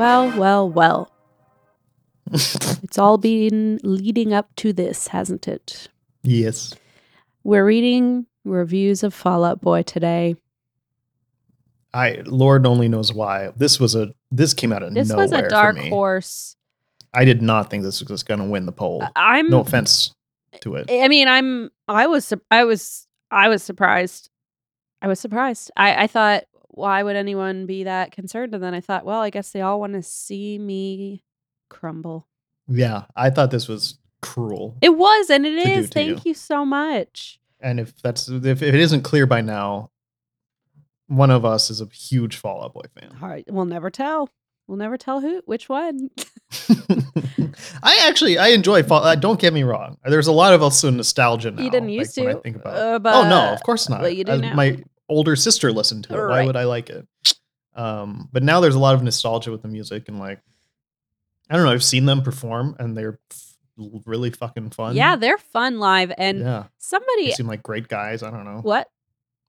Well, well, well. it's all been leading up to this, hasn't it? Yes. We're reading reviews of Fall Out Boy today. I Lord only knows why. This was a this came out of This nowhere was a dark horse. I did not think this was going to win the poll. I'm no offense to it. I mean, I'm I was I was I was surprised. I was surprised. I I thought why would anyone be that concerned? And then I thought, well, I guess they all want to see me crumble. Yeah, I thought this was cruel. It was and it is. Thank you. so much. And if that's if it isn't clear by now, one of us is a huge Fall Out Boy fan. All right, we'll never tell. We'll never tell who which one. I actually I enjoy Fall. Uh, don't get me wrong. There's a lot of also nostalgia now. You didn't like, used I to, think about uh, it. oh no, of course not. but you do Uh, now. My older sister listened to it. Why would I like it? Um, but now there's a lot of nostalgia with the music and like I don't know. I've seen them perform and they're f- really fucking fun. Yeah, they're fun live and yeah. They somebody seem like great guys. I don't know. what?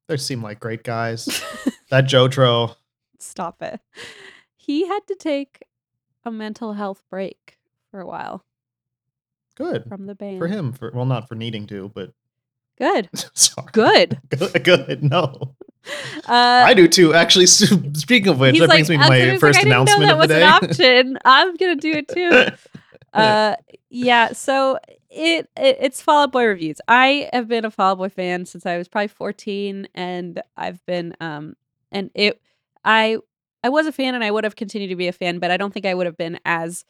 They seem like great guys. that Jotro. Stop it. He had to take a mental health break for a while Good from the band. for him. For well, not for needing to, but Good. sorry. Good. Good. Good. No. Uh I do too. Actually, speaking of which, that like, brings me to "Uh, my he's like, first announcement of the day. option. I'm gonna do it too. uh yeah so it, it it's fall out boy reviews i have been a fall out boy fan since i was probably 14 and i've been um and it i i was a fan and i would have continued to be a fan but i don't think i would have been as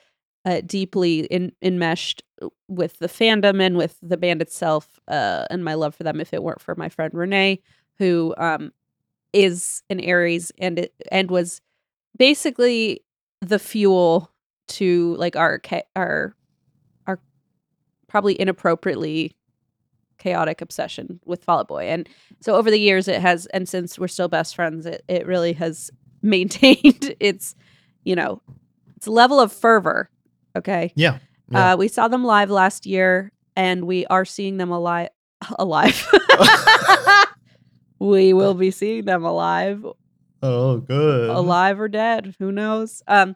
uh, deeply in, enmeshed with the fandom and with the band itself uh and my love for them if it weren't for my friend renee who um is an aries and it and was basically the fuel to like our our our probably inappropriately chaotic obsession with Fall Out Boy. And so over the years it has and since we're still best friends it it really has maintained its you know its level of fervor. Okay. Yeah. Yeah. Uh we saw them live last year and we are seeing them alive alive. we will be seeing them alive oh, good. alive or dead who knows um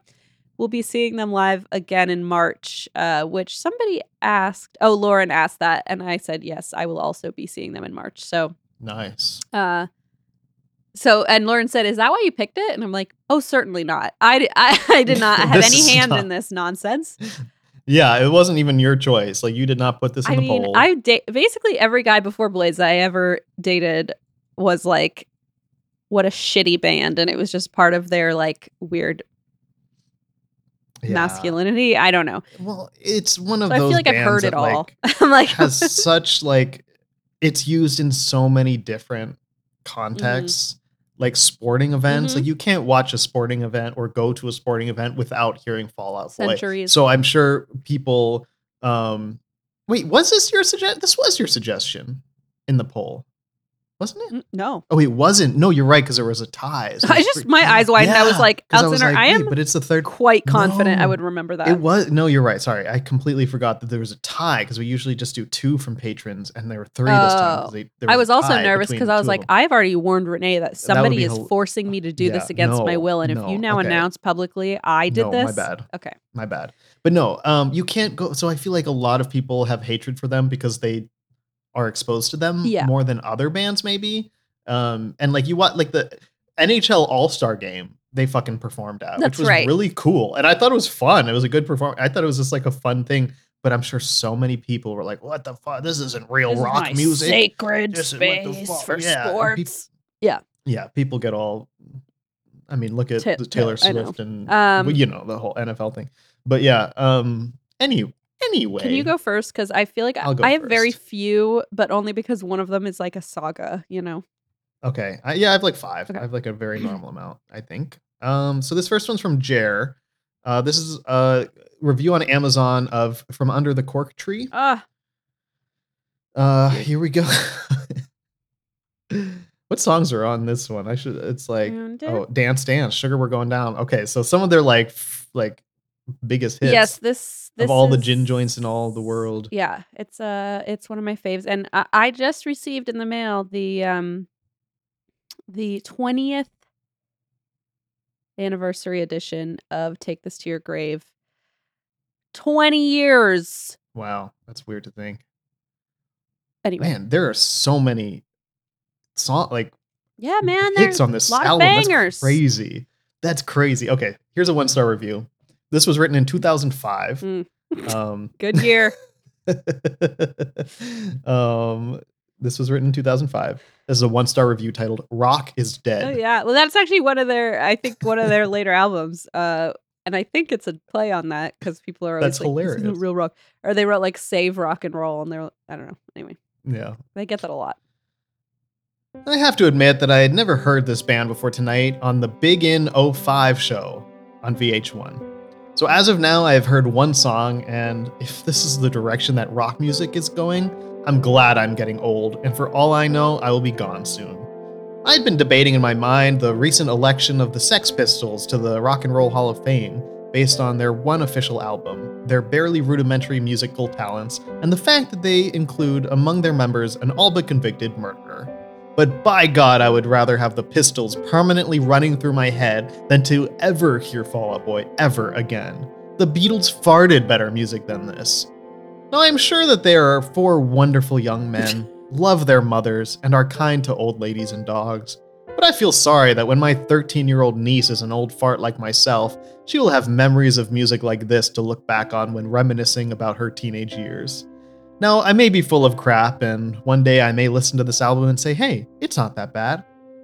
we'll be seeing them live again in march uh which somebody asked oh lauren asked that and i said yes i will also be seeing them in march so Nice. uh so and lauren said is that why you picked it and i'm like oh certainly not i i, I did not have any hand not- in this nonsense Yeah, it wasn't even your choice. Like you did not put this in i the mean poll. i da- basically every guy before blaze i ever dated was like what a shitty band and it was just part of their like weird Yeah. masculinity i don't know Well, it's one of So I those. feel like I've heard it all. like, I'm like, has such like it's used in so many different mm. contexts like sporting events Mhm. like you can't watch a sporting event or go to a sporting event without hearing fall out boy centuries. so i'm sure people um wait was this your suggestion this was your suggestion in the poll wasn't it no, oh it wasn't no you're right because there was a tie So I it's just pretty- my eyes widened. I was Yeah, like, 'cause Elsinore, I, wait, am but it's the third quite confident I would remember that. it was no, you're right. Sorry, I completely forgot that there was a tie because we usually just do two from patrons, and there were three this time. 'cause Oh. They, there I a was also nervous because I was like. I've already warned Renee that somebody be is hel- forcing me to do this Yeah, against my will, and if no, you now okay. announce publicly I did No, this, my bad, okay, my bad. But no, um, you can't go. So I feel like a lot of people have hatred for them because they are exposed to them Yeah. more than other bands, maybe. Um, and like you want like the NHL All Star game, they fucking performed at, That's which was right. really cool. And I thought it was fun. It was a good performance. I thought it was just like a fun thing. But I'm sure so many people were like, "What the fuck? This isn't real This is rock my music." Sacred This is what space for yeah, sports. yeah, Yeah. people get all. I mean, look at Ta- Taylor. Swift and Um, well, you know the whole NFL thing. But yeah, um, any anyway, Can you go first? Because I feel like I, go have very few, but only because one of them is like a saga. You know. Okay, I, yeah, I have like five. Okay. I have like a very normal amount, I think. Um, so this first one's from Jer. Uh, this is a review on Amazon of From Under the Cork Tree. Ah, Uh, here we go. what songs are on this one? I should. It's like oh, Dance Dance, Sugar We're Going Down. Okay, so some of their like f- like biggest hits yes. This this of all the gin joints in all the world. Yeah, it's uh it's one of my faves, and I, I just received in the mail the um the twentieth anniversary edition of "Take This to Your Grave." Twenty years. Wow, that's weird to think. Anyway, Man, there are so many song like yeah, man, hits on this a lot album. of bangers. That's crazy. That's crazy. Okay, here's a one star review. This was written in 2005. Mm. Um, Good year. um, this was written in 2005. This is a one star review titled "Rock is Dead." Oh Dead." yeah. Well, that's actually one of their. I think one of their later albums. Uh, and I think it's a play on that because people are always That's like, "This isn't hilarious. real rock," or they wrote like "Save Rock and Roll," and they're I don't know. Anyway, Yeah. they get that a lot. I have to admit that I had never heard this band before tonight on the Big In 05 show on VH1. So as of now, I have heard one song, and if this is the direction that rock music is going, I'm glad I'm getting old, and for all I know, I will be gone soon. I'd been debating in my mind the recent election of the Sex Pistols to the Rock and Roll Hall of Fame based on their one official album, their barely rudimentary musical talents, and the fact that they include among their members an all but convicted murderer. But by God, I would rather have the pistols permanently running through my head than to ever hear Fall Out Boy ever again. The Beatles farted better music than this. Now, I'm sure that there are four wonderful young men, love their mothers, and are kind to old ladies and dogs. But I feel sorry that when my 13 year old niece is an old fart like myself, she will have memories of music like this to look back on when reminiscing about her teenage years. Now, I may be full of crap, and one day I may listen to this album and say, hey, it's not that bad.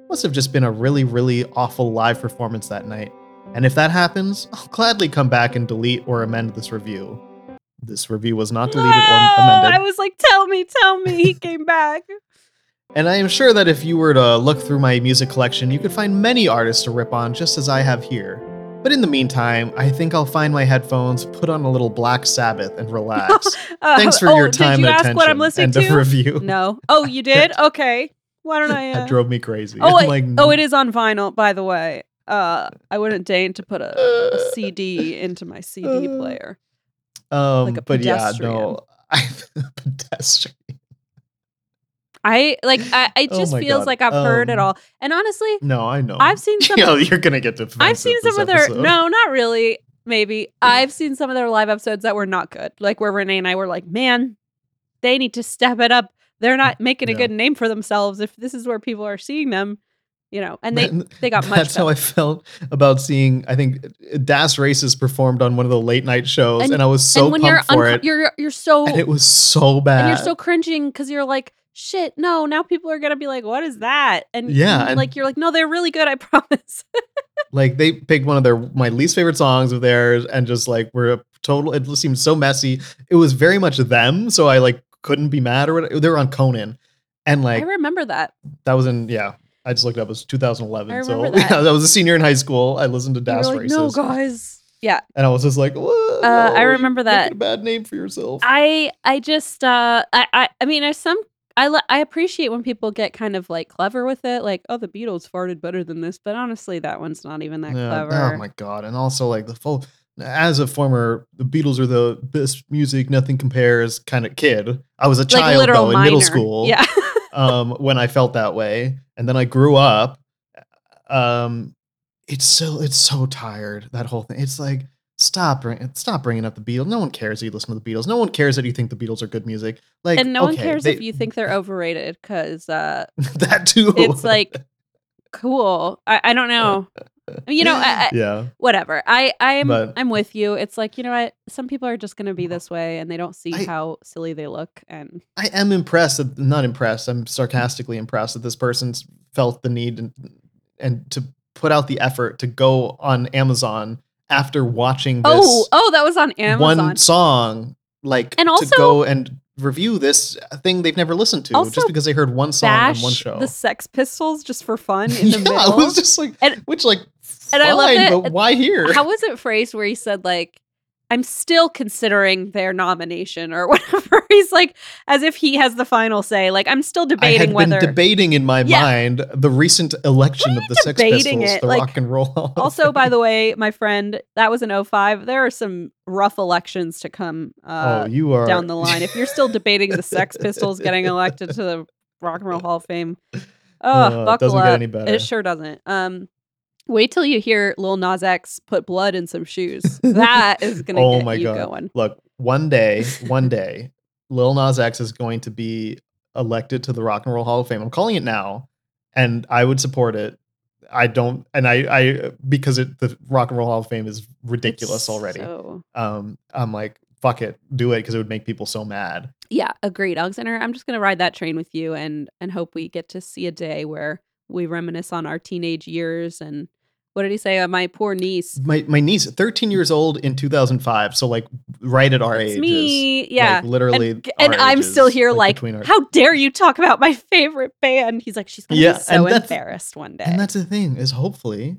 Must have just been a really, really awful live performance that night. And if that happens, I'll gladly come back and delete or amend this review. This review was not deleted no! or amended. I was like, tell me, tell me, he came back. And I am sure that if you were to look through my music collection, you could find many artists to rip on just as I have here. But in the meantime, I think I'll find my headphones, put on a little Black Sabbath, and relax. Uh, Thanks for oh, your time Did you and ask attention. what I'm listening End to? of review. No. Oh, you did? Okay. Why don't I? Uh... That drove me crazy. Oh, I'm like, oh, it is on vinyl, by the way. Uh, I wouldn't deign to put a, a CD into my CD Uh, player. Um, like a but yeah, no, I pedestrian. I like. I it Oh just my feels God. like I've heard it Um, all. And honestly, No, I know. I've seen some. know, you're gonna get defensive. I've seen some of their. No, not really. Maybe I've seen some of their live episodes that were not good. Like where Renee and I were like, man, they need to step it up. They're not making a Yeah. good name for themselves if this is where people are seeing them. You know, and they they got much That's how I felt about seeing. I think Das Races performed on one of the late night shows, and, And- I was so pumped you're for unco- it, you're you're so and it was so bad. and you're so cringing because you're like shit no now people are gonna be like what is that and Yeah, and, like you're like no they're really good i promise like they picked one of their my least favorite songs of theirs, and just like were a total. It seemed so messy. It was very much them, so I like couldn't be mad or whatever. They were on Conan, and like i remember that that was in yeah. I just looked it up. It was 2011. I so that. yeah, I was a senior in high school. I listened to Das like, Races. no guys yeah and I was just like, what? Uh, I remember that. a bad name for yourself. i i just uh i i, I mean i some I, I appreciate when people get kind of like clever with it, like, oh, the Beatles farted better than this, but honestly, that one's not even that Yeah, clever. Oh my god! And also like the full. As a former, the Beatles are the best music, nothing compares kind of kid. I was a child literal though in middle school. Yeah. um, when I felt that way, and then I grew up. Um, it's so it's so tired that whole thing. It's like stop bring, stop bringing up the Beatles. No one cares that you listen to the Beatles. No one cares that you think the Beatles are good music. Like, and no one cares they- if you think they're overrated because uh, that too. it's like cool. I, I don't know. You know, I, yeah, whatever. I I'm But- I'm with you. It's like you know what? Some people are just gonna be this way, and they don't see I- how silly they look. And I am impressed. That, not impressed. I'm sarcastically impressed that this person's felt the need and and to put out the effort to go on Amazon after watching oh, this oh oh, that was on Amazon. one song, like And to also- go and review this thing they've never listened to Also just because they heard one song on one show. the Sex Pistols just for fun in the yeah, middle. I was just like, And- which like, and I fine, loved it. but why here? How was it phrased where he said like I'm still considering their nomination or whatever. He's like as if he has the final say. Like I'm still debating I had whether been debating in my Yeah. mind the recent election of the Sex Pistols, it? the Like, Rock and Roll. Also by the way, my friend, that was in 05. There are some rough elections to come uh oh, you are down the line. If you're still debating the Sex Pistols getting elected to the Rock and Roll Hall of Fame, oh, Uh, it buckle doesn't up. get any better. It sure doesn't. Um, wait till you hear Lil Nas X put blood in some shoes. That is gonna oh get my you god! going. Look, one day, one day, Lil Nas X is going to be elected to the Rock and Roll Hall of Fame. I'm calling it now, and I would support it. I don't, and I, I because it the Rock and Roll Hall of Fame is ridiculous It's already. so- Um, I'm like, fuck it, do it because it would make people so mad. yeah, agreed, Alexander. I'm just gonna ride that train with you and and hope we get to see a day where we reminisce on our teenage years and what did he say? Uh, my poor niece. My my niece, 13 years old in 2005, so like right at our It's age. me. yeah. like, literally. and, and I'm ages, still here like, between our- how dare you talk about my favorite band? He's like, she's gonna Yeah, be so embarrassed one day. And that's the thing is, hopefully,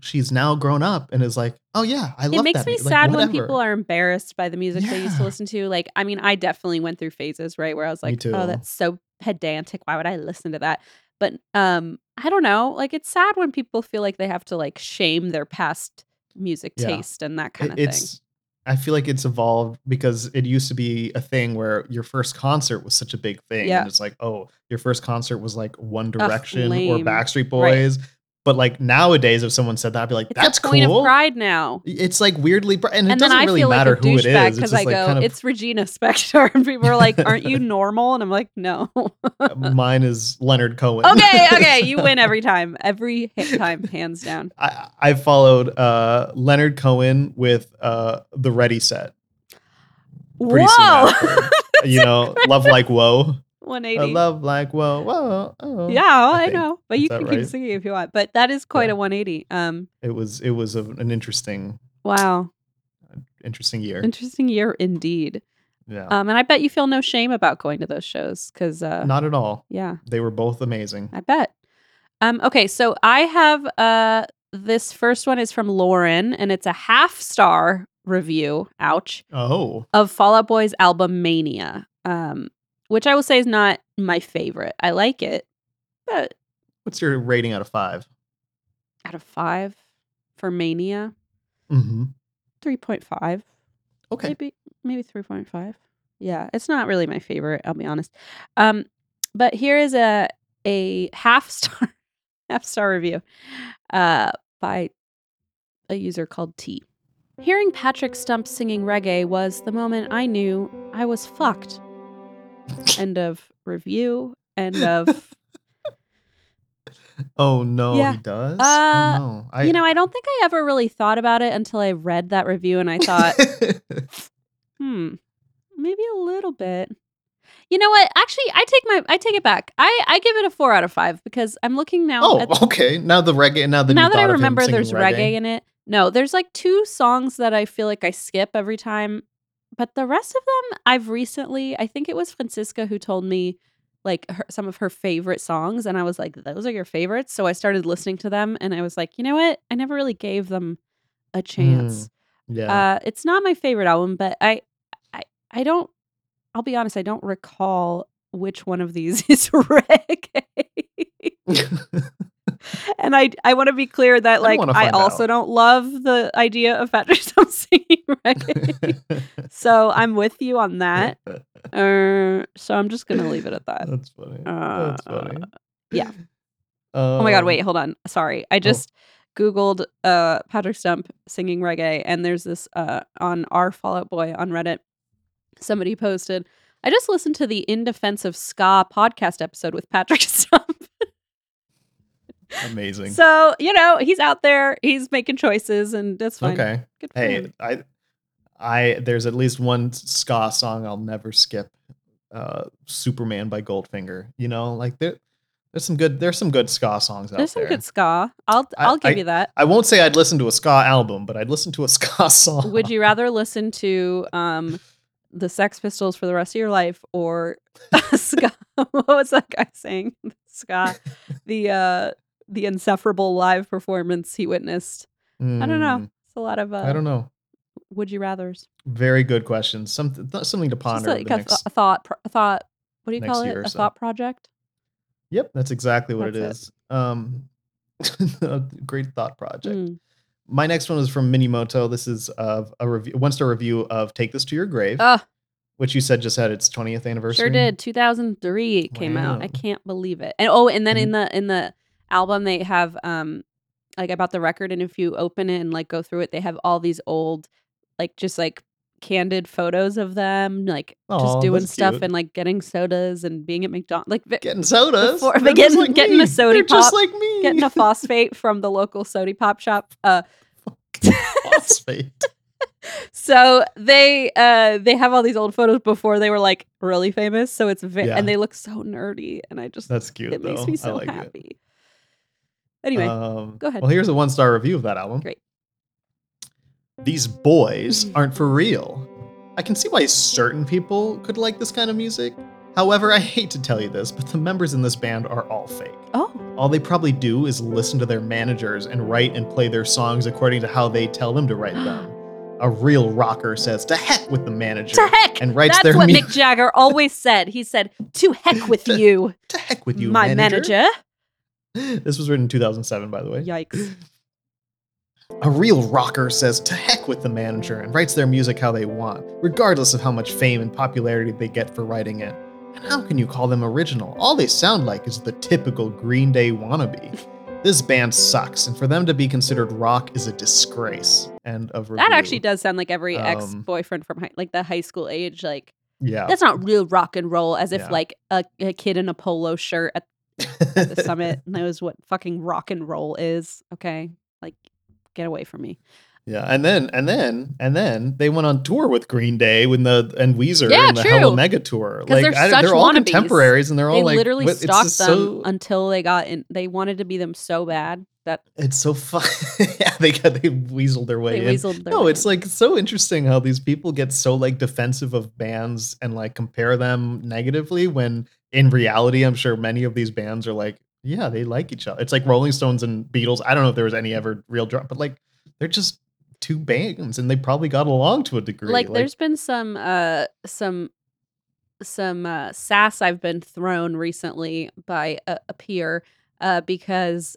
she's now grown up and is like, oh yeah, I love. it makes me music," sad like, when people are embarrassed by the music they used to listen to. Like, I mean, I definitely went through phases, right, where I was like, "Oh, that's so pedantic. Why would I listen to that?" But um, I don't know. Like, it's sad when people feel like they have to like shame their past music Yeah. taste and that kind It- of thing. it's. I feel like it's evolved because it used to be a thing where your first concert was such a big thing. Yeah. And it's like, oh, your first concert was like One Direction or lame. Backstreet Right. But like nowadays, if someone said that, I'd be like, It's that's a point cool. of pride now. It's like weirdly, and it and then doesn't I really feel matter like a who it. It's because I like go, kind of "It's Regina Spektor," and people are like, "Aren't you normal?" And I'm like, "No." mine is Leonard Cohen. okay, okay, you win every time, every time, hands down. I, I followed uh, Leonard Cohen with uh, the Ready Set. Pretty Whoa, you know, love like whoa. A 180. love like whoa, whoa. Oh. Yeah, I, think. know, but Is you can keep right? singing if you want. But that is quite Yeah. a 180. Um, It was it was a, an interesting wow, interesting year. interesting year indeed. Yeah, Um, and I bet you feel no shame about going to those shows because, uh, not at all. yeah, They were both amazing. I bet. Um, okay, so I have uh this first one is from Lauren, and it's a half star review. Ouch. Oh, of Fall Out Boy's album Mania, um, which I will say is not my favorite. I like it, but what's your rating out of five? out of five for Mania, Mm-hmm. three point five, Okay. maybe maybe three point five. Yeah, it's not really my favorite. I'll be honest. Um, but here is a a half star half star review, uh, by a user called T. Hearing Patrick Stump singing reggae was the moment I knew I was fucked. End of review. End of. Oh no, Yeah. he does. Uh, oh, no. I, you know, I don't think I ever really thought about it until I read that review and I thought, hmm, maybe a little bit. You know what? Actually, I take my I take it back. I I give it a four out of five because I'm looking now. At. Oh, at, okay. Now the reggae. Now the now that I thought of him remember, there's reggae. in it. No, there's like two songs that I feel like I skip every time, but the rest of them I've recently. I think it was Francisca who told me like her, some of her favorite songs, and I was like, "Those are your favorites." So I started listening to them, and I was like, you know what? I never really gave them a chance. Yeah. Uh, it's not my favorite album, but I, I, I don't. I'll be honest. I don't recall which one of these is reggae. and I, I want to be clear that I like I also out. don't love the idea of Patrick Stump singing reggae. so I'm with you on that. Uh, so I'm just gonna leave it at that. That's funny. Uh, That's funny. yeah. Oh my god, Um, wait, hold on. Sorry. I just googled uh Patrick Stump singing reggae and there's this uh on our Fall Out Boy on Reddit somebody posted I just listened to the In Defense of Ska podcast episode with Patrick Stump. Amazing. so, you know, he's out there, he's making choices and that's fine. okay. Hey, him. I, I there's at least one ska song I'll never skip. Uh, Superman by Goldfinger. You know, like there, there's some good there's some good ska songs out there. There's some there. good ska. I'll I- I'll give I- you that. I won't say I'd listen to a ska album, but I'd listen to a ska song. Would you rather listen to um the Sex Pistols for the rest of your life or ska? what was that guy saying? Ska, the uh the insufferable live performance he witnessed. I don't know. Mm, It's a lot of uh, I don't know. would you rather's. Very good question. Something th- something to ponder. like the a, next, th- a thought, pro- a thought. What do you call it? A so. thought project. Yep, that's exactly what it That's is. Um, a great thought project. Mm. My next one is from Minimoto. This is of a review, one star review of "Take This to Your Grave," Ah, which you said just had its 20th anniversary. sure did. 2003 it came out. I can't believe it. And oh, and then Mhm. in the in the album they have um like I bought the record and if you open it and like go through it they have all these old like just like candid photos of them like Aw, just doing stuff cute. and like getting sodas and being at McDonald's like Getting sodas. Before- getting- like getting me. a soda They're just like me. getting a phosphate from the local sody pop shop. Uh phosphate. so they uh they have all these old photos before they were like really famous so it's ve- Yeah. and they look so nerdy and I just That's cute. it makes though. me I so like it. Anyway, Um, go ahead. Well, here's a one star review of that album. Great. These boys aren't for real. I can see why certain people could like this kind of music. However, I hate to tell you this, but the members in this band are all fake. oh, All they probably do is listen to their managers and write and play their songs according to how they tell them to write them. A real rocker says, to heck with the manager. to heck! And writes That's their what mu- Mick Jagger always said. He said, "To heck with To- you, To heck with you, my manager." This was written in 2007, by the way. Yikes! A real rocker says to heck with the manager and writes their music how they want, regardless of how much fame and popularity they get for writing it. And how can you call them original? All they sound like is the typical Green Day wannabe. This band sucks, and for them to be considered rock is a disgrace. End of review. That actually does sound like every Um, ex boyfriend from high, like the high school age. Like Yeah. that's not real rock and roll. As if Yeah. like a, a kid in a polo shirt at the summit knows what fucking rock and roll is. Okay, like get away from me. Yeah, and then and then and then they went on tour with Green Day when the and Weezer Yeah, and the true. Hella Mega tour. 'Cause they're such are all contemporaries and they're all They like literally stalked them so until they got in. They wanted to be them so bad that it's so fun. yeah, they got they weaseled their way they in. weaseled their No, way it's in. like so interesting how these people get so like defensive of bands and like compare them negatively when in reality, I'm sure many of these bands are like, yeah, they like each other. It's like Rolling Stones and Beatles. I don't know if there was any ever real drop, but like they're just two bands and they probably got along to a degree. like there's been some uh some some uh sass I've been thrown recently by a, a peer uh because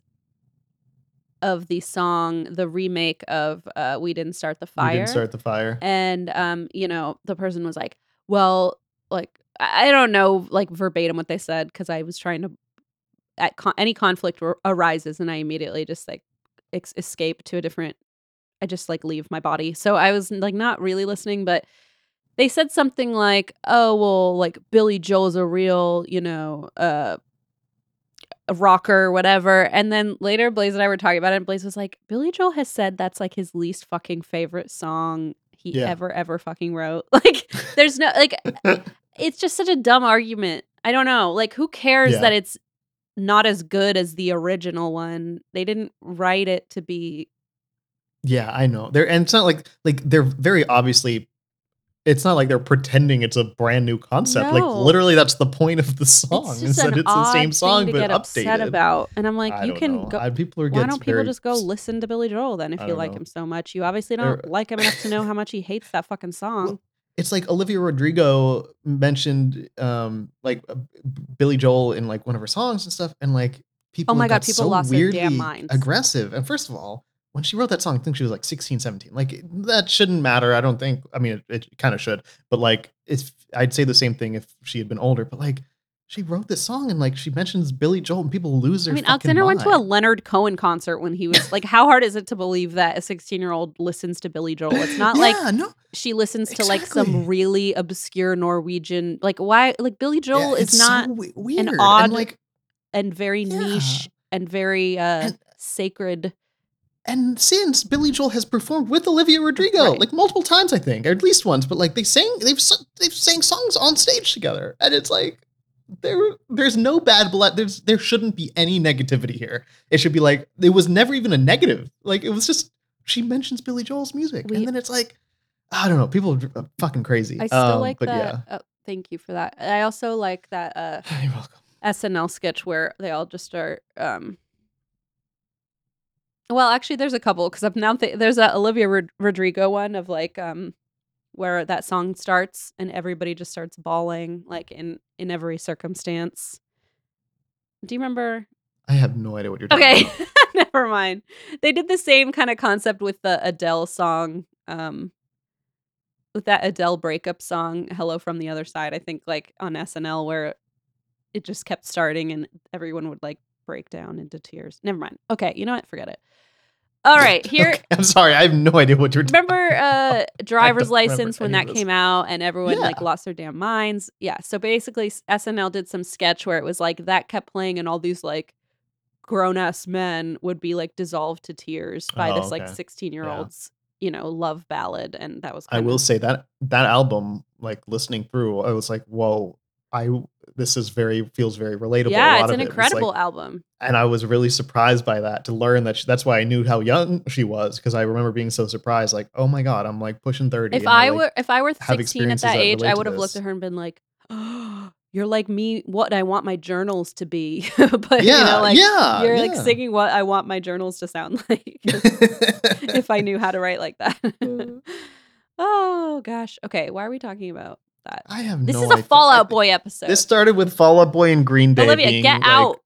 of the song the remake of uh we didn't start the We fire didn't start the fire. and um you know the person was like well like i don't know like verbatim what they said because i was trying to at con- any conflict ar- arises and i immediately just like ex- escape to a different i just like leave my body so i was like not really listening but they said something like oh well like billy joel's a real you know uh a rocker or whatever and then later blaze and i were talking about it and blaze was like billy joel has said that's like his least fucking favorite song he Yeah. ever ever fucking wrote like there's no like it's just such a dumb argument i don't know like who cares Yeah. that it's not as good as the original one they didn't write it to be Yeah, I know. They're and it's not like like they're very obviously it's not like they're pretending it's a brand new concept. Like literally that's the point of the song it's is just that an it's the same odd song but get upset updated. about and i'm like I you can know. go I- people are why don't people very just go listen to Billy Joel then if you like know. him so much? You obviously They're- don't like him enough to know how much he hates that fucking song. It's like Olivia Rodrigo mentioned um like uh, Billy Joel in like one of her songs and stuff and like people Oh my God, people so lost their damn minds. aggressive. And first of all, when she wrote that song, I think she was like 16, 17. Like that shouldn't matter. I don't think. I mean, it, it kind of should, but like if I'd say the same thing if she had been older. But like, she wrote this song and like she mentions Billy Joel and people lose their. I mean, Alexander went to a. Leonard Cohen concert when he was like, how hard is it to believe that a 16 year old listens to Billy Joel? It's not like no, she listens to like some really obscure Norwegian, like why, like Billy Joel yeah, is not so we- weird odd and like and very Yeah. niche and very uh And- sacred. And since Billy Joel has performed with Olivia Rodrigo Right. like multiple times, I think, or at least once, but like they sang, they've they've sang songs on stage together, and it's like there there's no bad blood. There's there shouldn't be any negativity here. It should be like it was never even a negative. Like it was just she mentions Billy Joel's music, We- and then it's like I don't know, people are fucking crazy. I still Um, like but that. Oh, thank you for that. I also like that uh you're welcome. SNL sketch where they all just are Um, well, actually, there's a couple because I'm now th- there's a Olivia Rod- Rodrigo one of like um, where that song starts and everybody just starts bawling like in in every circumstance. Do you remember? I have no idea what you're talking Okay, never mind. They did the same kind of concept with the Adele song. Um, with that Adele breakup song, "Hello from the Other Side," I think like on SNL where it just kept starting and everyone would like break down into tears. Never mind. Okay, you know what? Forget it. All right, here. Okay, I'm sorry, I have no idea what you're Remember uh driver's license when that came out and everyone like lost their damn minds? Yeah. So basically SNL did some sketch where it was like that kept playing and all these like grown ass men would be like dissolved to tears by Oh, this like 16 year old's, you know, love ballad and that was I will say that that album, like listening through, I was like, "Whoa, I this is very feels very relatable." a Yeah, lot it's an it. like- incredible album. and I was really surprised by that to learn that she, that's why I knew how young she was because I remember being so surprised, like, "Oh my god, I'm like pushing 30. If I, I like, were if I were 16 at that that age, I would have looked at her and been like, oh, "You're like me. What I want my journals to be." but yeah, you know, like yeah, you're like singing what I want my journals to sound like. if I knew how to write like that. Mm. oh gosh. Okay, why are we talking about that? I have no. This no is a. Fall Out Boy episode. This started with Fall Out Boy and Green Day. Olivia, being, get like, out.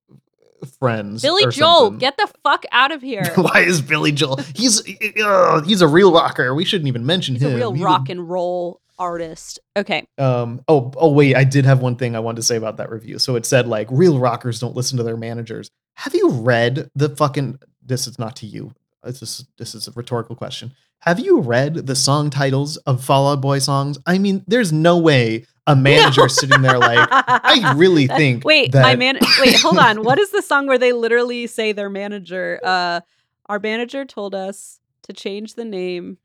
friends. Billy Joel, something. get the fuck out of here. Why is Billy Joel? He's uh, he's a real rocker. We shouldn't even mention He's him. a real He rock would- and roll artist. Okay. Um. Oh. Oh. Wait. I did have one thing I wanted to say about that review. So it said like real rockers don't listen to their managers. Have you read the fucking? This is not to you. This is this is a rhetorical question. Have you read the song titles of Fall Out Boy songs? I mean, there's no way a manager sitting there like I really That- think Wait, that my man wait, hold on. What is the song where they literally say their manager? Uh our manager told us to change the name.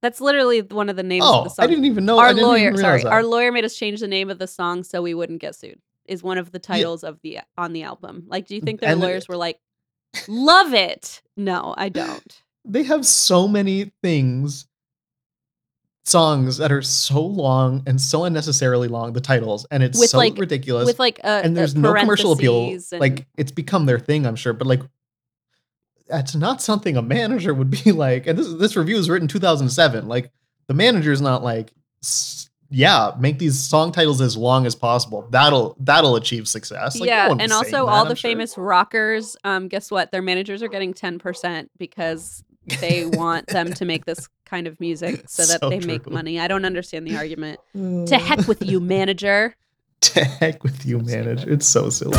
That's literally one of the names of Oh, the song. I didn't even know. Our lawyer, sorry, that. our lawyer made us change the name of the song so we wouldn't get sued. Is one of the titles of the on the album. Like, do you think their And- lawyers were like, "Love it"? No, I don't. they have so many things songs that are so long and so unnecessarily long the titles and it's With, so like- ridiculous With like a and a there's no commercial appeal and- like it's become their thing i'm sure but like that's not something a manager would be like and this this review was written 2007 like the manager's not like "S- yeah make these song titles as long as possible that'll that'll achieve success Like, yeah, one and also that, all I'm the sure. famous rockers. Um, guess what? Their managers are getting ten percent because they want them to make this kind of music so that So they make money. I don't understand the argument. to heck with you, manager. to heck with you manager it's so silly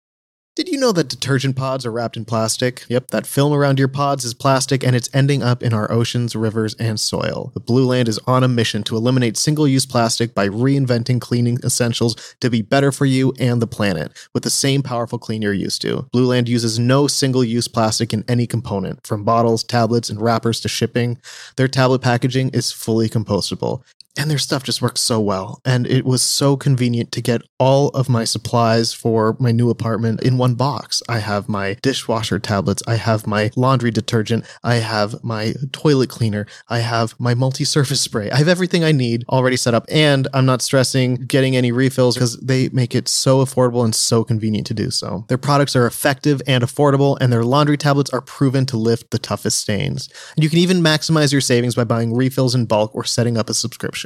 Did you know that detergent pods are wrapped in plastic? Yep, that film around your pods is plastic and it's ending up in our oceans, rivers, and soil. The Blueland is on a mission to eliminate single use plastic by reinventing cleaning essentials to be better for you and the planet with the same powerful clean you're used to. Blueland uses no single use plastic in any component, from bottles, tablets, and wrappers to shipping. Their tablet packaging is fully compostable. And their stuff just works so well. And it was so convenient to get all of my supplies for my new apartment in one box. I have my dishwasher tablets, I have my laundry detergent, I have my toilet cleaner, I have my multi surface spray. I have everything I need already set up, and I'm not stressing getting any refills because they make it so affordable and so convenient to do so. Their products are effective and affordable, and their laundry tablets are proven to lift the toughest stains. And you can even maximize your savings by buying refills in bulk or setting up a subscription.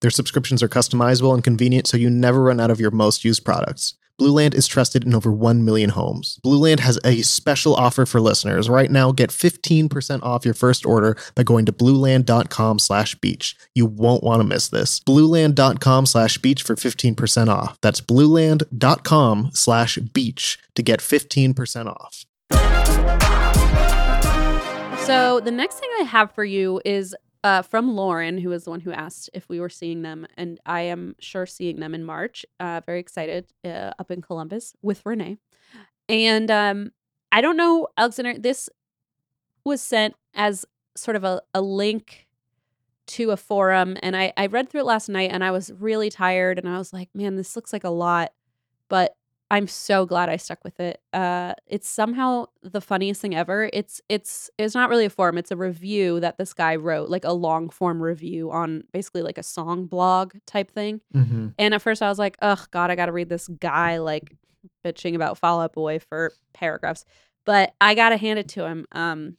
Their subscriptions are customizable and convenient, so you never run out of your most used products. Blueland is trusted in over 1 million homes. Blueland has a special offer for listeners. Right now, get 15% off your first order by going to blueland.com slash beach. You won't want to miss this. Blueland.com slash beach for 15% off. That's blueland.com slash beach to get 15% off. So the next thing I have for you is uh, from Lauren, who is the one who asked if we were seeing them, and I am sure seeing them in March. Uh, very excited uh, up in Columbus with Renee, and um, I don't know, Alexander. This was sent as sort of a, a link to a forum, and I I read through it last night, and I was really tired, and I was like, man, this looks like a lot, but I'm so glad I stuck with it. Uh, it's somehow the funniest thing ever. It's it's it's not really a forum. It's a review that this guy wrote, like a long form review on basically like a song blog type thing. Mm-hmm. And at first I was like, oh god, I got to read this guy like bitching about Fall Out Boy for paragraphs. But I gotta hand it to him. Um,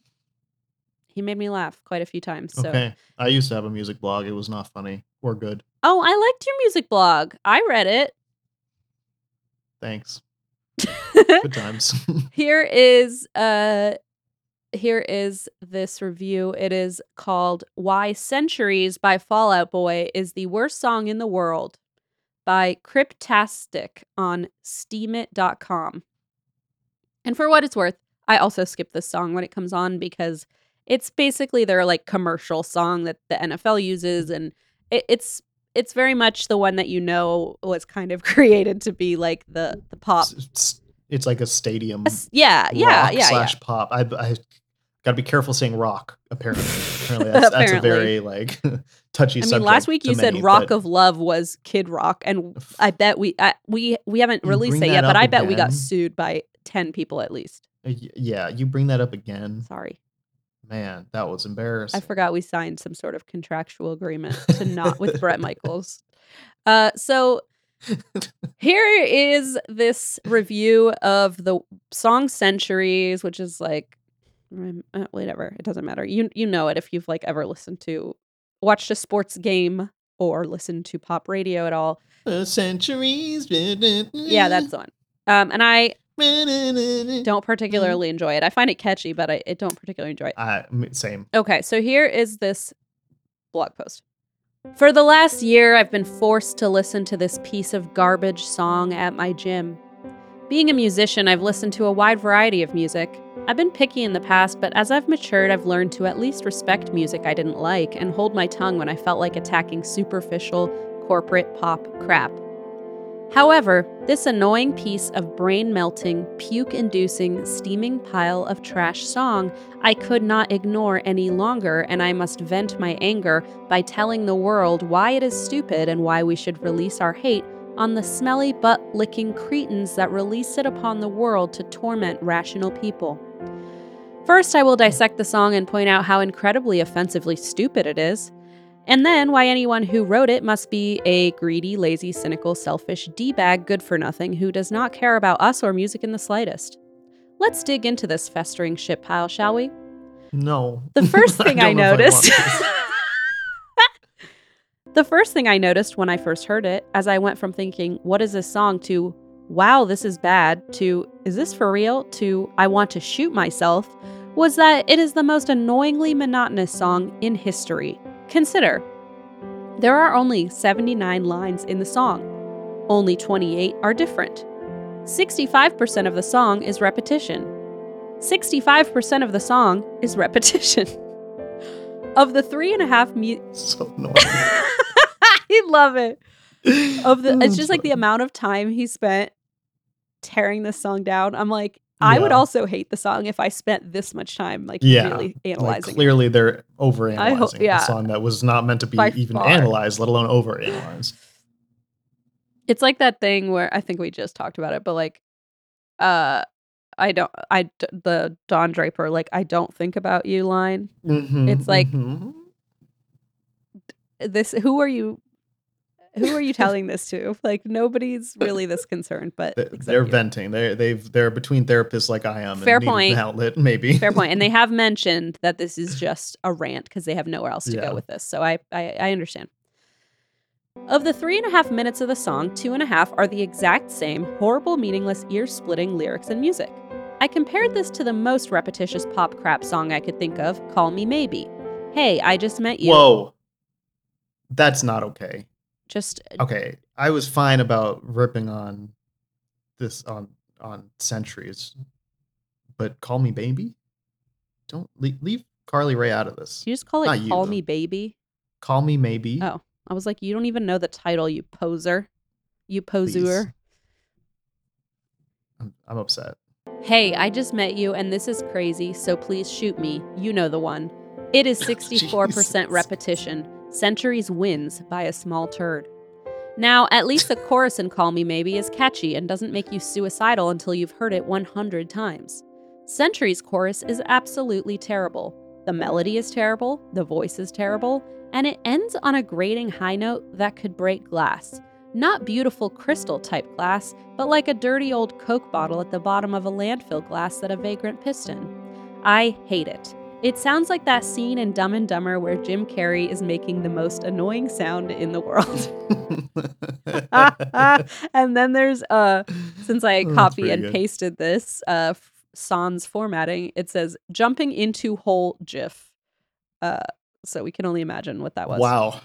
he made me laugh quite a few times. So, Okay. I used to have a music blog. It was not funny or good. oh, I liked your music blog. I read it. Thanks. Good times. here is uh here is this review. It is called Why Centuries by Fall Out Boy is the worst song in the world by Cryptastic on steemit.com. And for what it's worth, I also skip this song when it comes on because it's basically their like commercial song that the NFL uses and it, it's it's very much the one that you know was kind of created to be like the the pop It's- it's, like a stadium. Yeah, yeah, yeah, yeah. slash pop. I, I gotta be careful saying rock. Apparently, apparently that's, that's a very like touchy I mean, last week to you said "Rock of Love" was Kid Rock, and I bet we I, we we haven't released it yet, but I bet we got sued by ten people at least. Uh, yeah, you bring that up again, Sorry, man. That was embarrassing. I forgot we signed some sort of contractual agreement to not with Bret Michaels. Uh, so here is this review of the song "Centuries," which is like mm, uh, whatever. It doesn't matter. You you know it if you've like ever listened to watched a sports game or listened to pop radio at all. Uh, centuries. Yeah, that's the one. Um, and I don't particularly enjoy it. I find it catchy, but I, I don't particularly enjoy it. M- same. Okay, so here is this blog post. For the last year, I've been forced to listen to this piece of garbage song at my gym. Being a musician, I've listened to a wide variety of music. I've been picky in the past, but as I've matured, I've learned to at least respect music I didn't like and hold my tongue when I felt like attacking superficial, corporate pop crap. However, this annoying piece of brain melting, puke inducing, steaming pile of trash song I could not ignore any longer, and I must vent my anger by telling the world why it is stupid and why we should release our hate on the smelly butt licking cretins that release it upon the world to torment rational people. First, I will dissect the song and point out how incredibly offensively stupid it is. And then why anyone who wrote it must be a greedy, lazy, cynical, selfish D bag good for nothing who does not care about us or music in the slightest. Let's dig into this festering shit pile, shall we? No. The first thing I, if noticed. the first thing I noticed when I first heard it, as I went from thinking, what is this song, to wow, this is bad, to is this for real, to I want to shoot myself, was that it is the most annoyingly monotonous song in history. Consider there are only 79 lines in the song, only 28 are different. 65% of the song is repetition. 65% of the song is repetition. Of the three and a half mu- so annoying. I love it. Of the it's just like the amount of time he spent tearing this song down. I'm like, I would also hate the song if I spent this much time like Yeah, really Like analyzing. it. clearly they're over I analyzing hope- yeah. a song that was not meant to be By even far. analyzed, let alone over analyzed. It's like that thing where I think we just talked about it, but like, uh, I don't, I the Don Draper like I don't think about you line. It's like- mhm. This who are you? Who are you telling this to? Like nobody's really this concerned, but They- except they're venting. They they've they're between therapists like I am. Fair and need an point. Outlet maybe. Fair point. And they have mentioned that this is just a rant because they have nowhere else to Yeah. go with this. So I, I I understand. Of the three and a half minutes of the song, two and a half are the exact same horrible, meaningless, ear splitting lyrics and music. I compared this to the most repetitious pop crap song I could think of, Call Me Maybe. Hey, I just met you. Whoa. That's not okay. Just uh, Okay. I was fine about ripping on this on on centuries. But call me baby? Don't leave, leave Carly Rae out of this. you just call it Not you, Call though. Me Baby. Call me maybe. Oh, I was like, you don't even know the title, you poser. You poser. I'm, I'm upset. Hey, I just met you and this is crazy, so please shoot me. You know the one. It is 64% repetition. Centuries wins by a small turd. Now, at least the chorus in Call Me Maybe is catchy and doesn't make you suicidal until you've heard it 100 times. Centuries chorus is absolutely terrible. The melody is terrible, the voice is terrible, and it ends on a grating high note that could break glass. Not beautiful crystal type glass, but like a dirty old Coke bottle at the bottom of a landfill glass that a vagrant piston. I hate it. It sounds like that scene in Dumb and Dumber where Jim Carrey is making the most annoying sound in the world. and then there's uh since I That's copy and good. pasted this uh sans formatting, it says jumping into hole GIF. Uh so we can only imagine what that was. wow.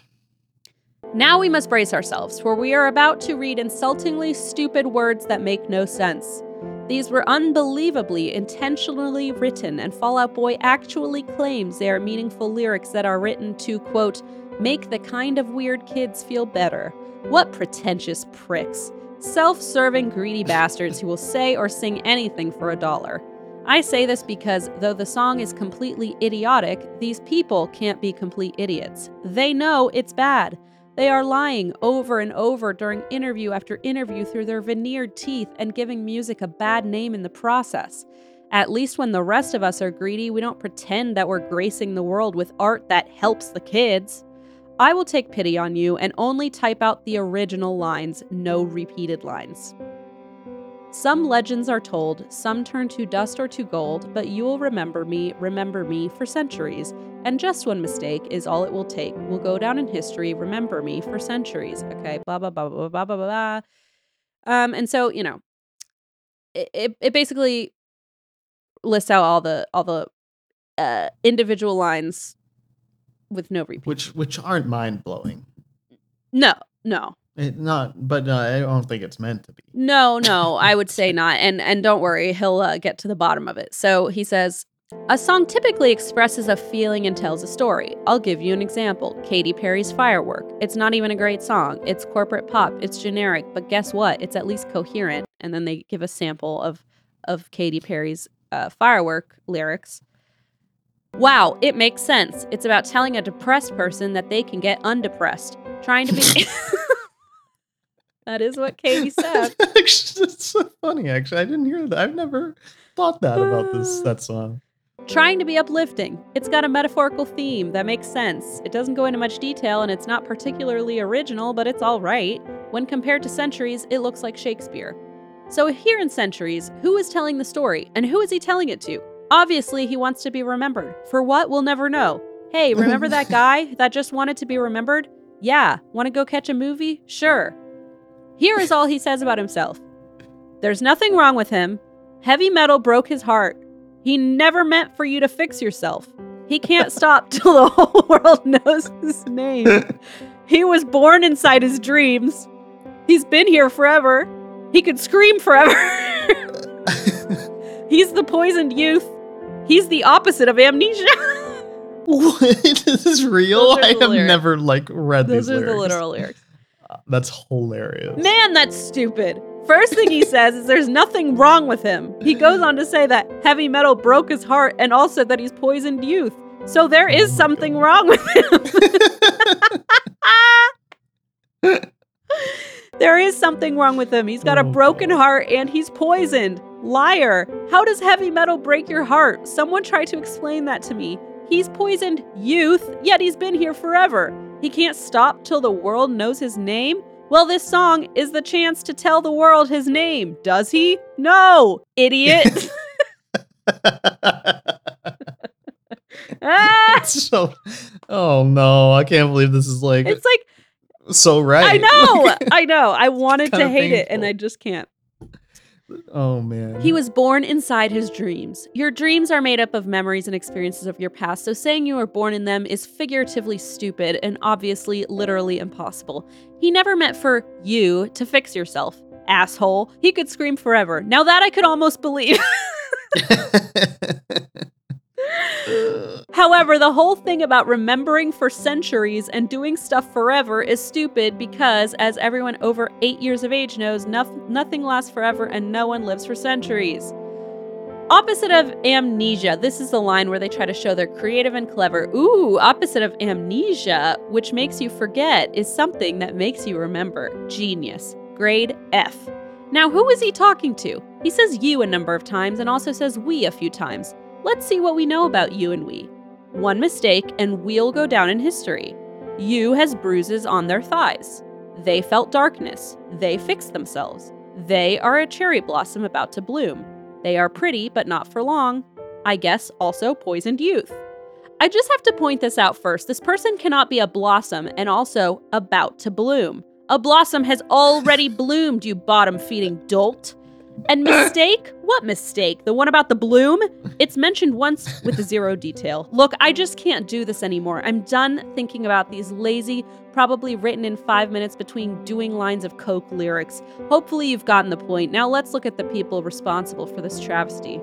Now we must brace ourselves, for we are about to read insultingly stupid words that make no sense. These were unbelievably intentionally written, and Fall Out Boy actually claims they are meaningful lyrics that are written to, quote, make the kind of weird kids feel better. What pretentious pricks. Self serving, greedy bastards who will say or sing anything for a dollar. I say this because, though the song is completely idiotic, these people can't be complete idiots. They know it's bad. They are lying over and over during interview after interview through their veneered teeth and giving music a bad name in the process. At least when the rest of us are greedy, we don't pretend that we're gracing the world with art that helps the kids. I will take pity on you and only type out the original lines, no repeated lines. Some legends are told, some turn to dust or to gold, but you will remember me, remember me for centuries. And just one mistake is all it will take. We'll go down in history, remember me for centuries. Okay, blah, blah, blah, blah, blah, blah, blah. Um, and so, you know, it, it, it basically lists out all the all the uh, individual lines with no repeat. Which which aren't mind blowing. No, no. It not, but uh, I don't think it's meant to be. No, no, I would say not. And and don't worry, he'll uh, get to the bottom of it. So he says, a song typically expresses a feeling and tells a story. I'll give you an example. Katy Perry's Firework. It's not even a great song. It's corporate pop. It's generic, but guess what? It's at least coherent. And then they give a sample of of Katy Perry's uh, Firework lyrics. Wow, it makes sense. It's about telling a depressed person that they can get undepressed. Trying to be. that is what Katie said. That's so funny. Actually, I didn't hear that. I've never thought that about this uh, that song. Trying to be uplifting. It's got a metaphorical theme that makes sense. It doesn't go into much detail and it's not particularly original, but it's all right. When compared to Centuries, it looks like Shakespeare. So, here in Centuries, who is telling the story and who is he telling it to? Obviously, he wants to be remembered. For what, we'll never know. Hey, remember that guy that just wanted to be remembered? Yeah. Want to go catch a movie? Sure. Here is all he says about himself There's nothing wrong with him. Heavy metal broke his heart. He never meant for you to fix yourself. He can't stop till the whole world knows his name. He was born inside his dreams. He's been here forever. He could scream forever. He's the poisoned youth. He's the opposite of amnesia. what? Is this real? I have lyrics. never like read Those these are the literal lyrics. That's hilarious. Man, that's stupid. First thing he says is there's nothing wrong with him. He goes on to say that heavy metal broke his heart and also that he's poisoned youth. So there is something wrong with him. there is something wrong with him. He's got a Oh, broken heart and he's poisoned. Liar. How does heavy metal break your heart? Someone try to explain that to me. He's poisoned youth, yet he's been here forever. He can't stop till the world knows his name? Well, this song is the chance to tell the world his name. Does he? No, idiot. ah! so, oh no, I can't believe this is like It's like so right. I know, I know. I wanted to hate it, and. I just can't. Oh man. He was born inside his dreams. Your dreams are made up of memories and experiences of your past, so saying you were born in them is figuratively stupid and obviously literally impossible. He never meant for you to fix yourself. Asshole. He could scream forever. Now that I could almost believe. However, the whole thing about remembering for centuries and doing stuff forever is stupid because, as everyone over eight years of age knows, noth- nothing lasts forever and no one lives for centuries. Opposite of amnesia, this is the line where they try to show they're creative and clever. Ooh, opposite of amnesia, which makes you forget, is something that makes you remember. Genius. Grade F. Now, who is he talking to? He says you a number of times and also says we a few times. Let's see what we know about you and we. One mistake, and we'll go down in history. You has bruises on their thighs. They felt darkness. They fixed themselves. They are a cherry blossom about to bloom. They are pretty, but not for long. I guess also poisoned youth. I just have to point this out first. This person cannot be a blossom and also about to bloom. A blossom has already bloomed, you bottom feeding dolt. And mistake? What mistake? The one about the bloom? It's mentioned once with zero detail. Look, I just can't do this anymore. I'm done thinking about these lazy, probably written in five minutes between doing lines of Coke lyrics. Hopefully, you've gotten the point. Now, let's look at the people responsible for this travesty.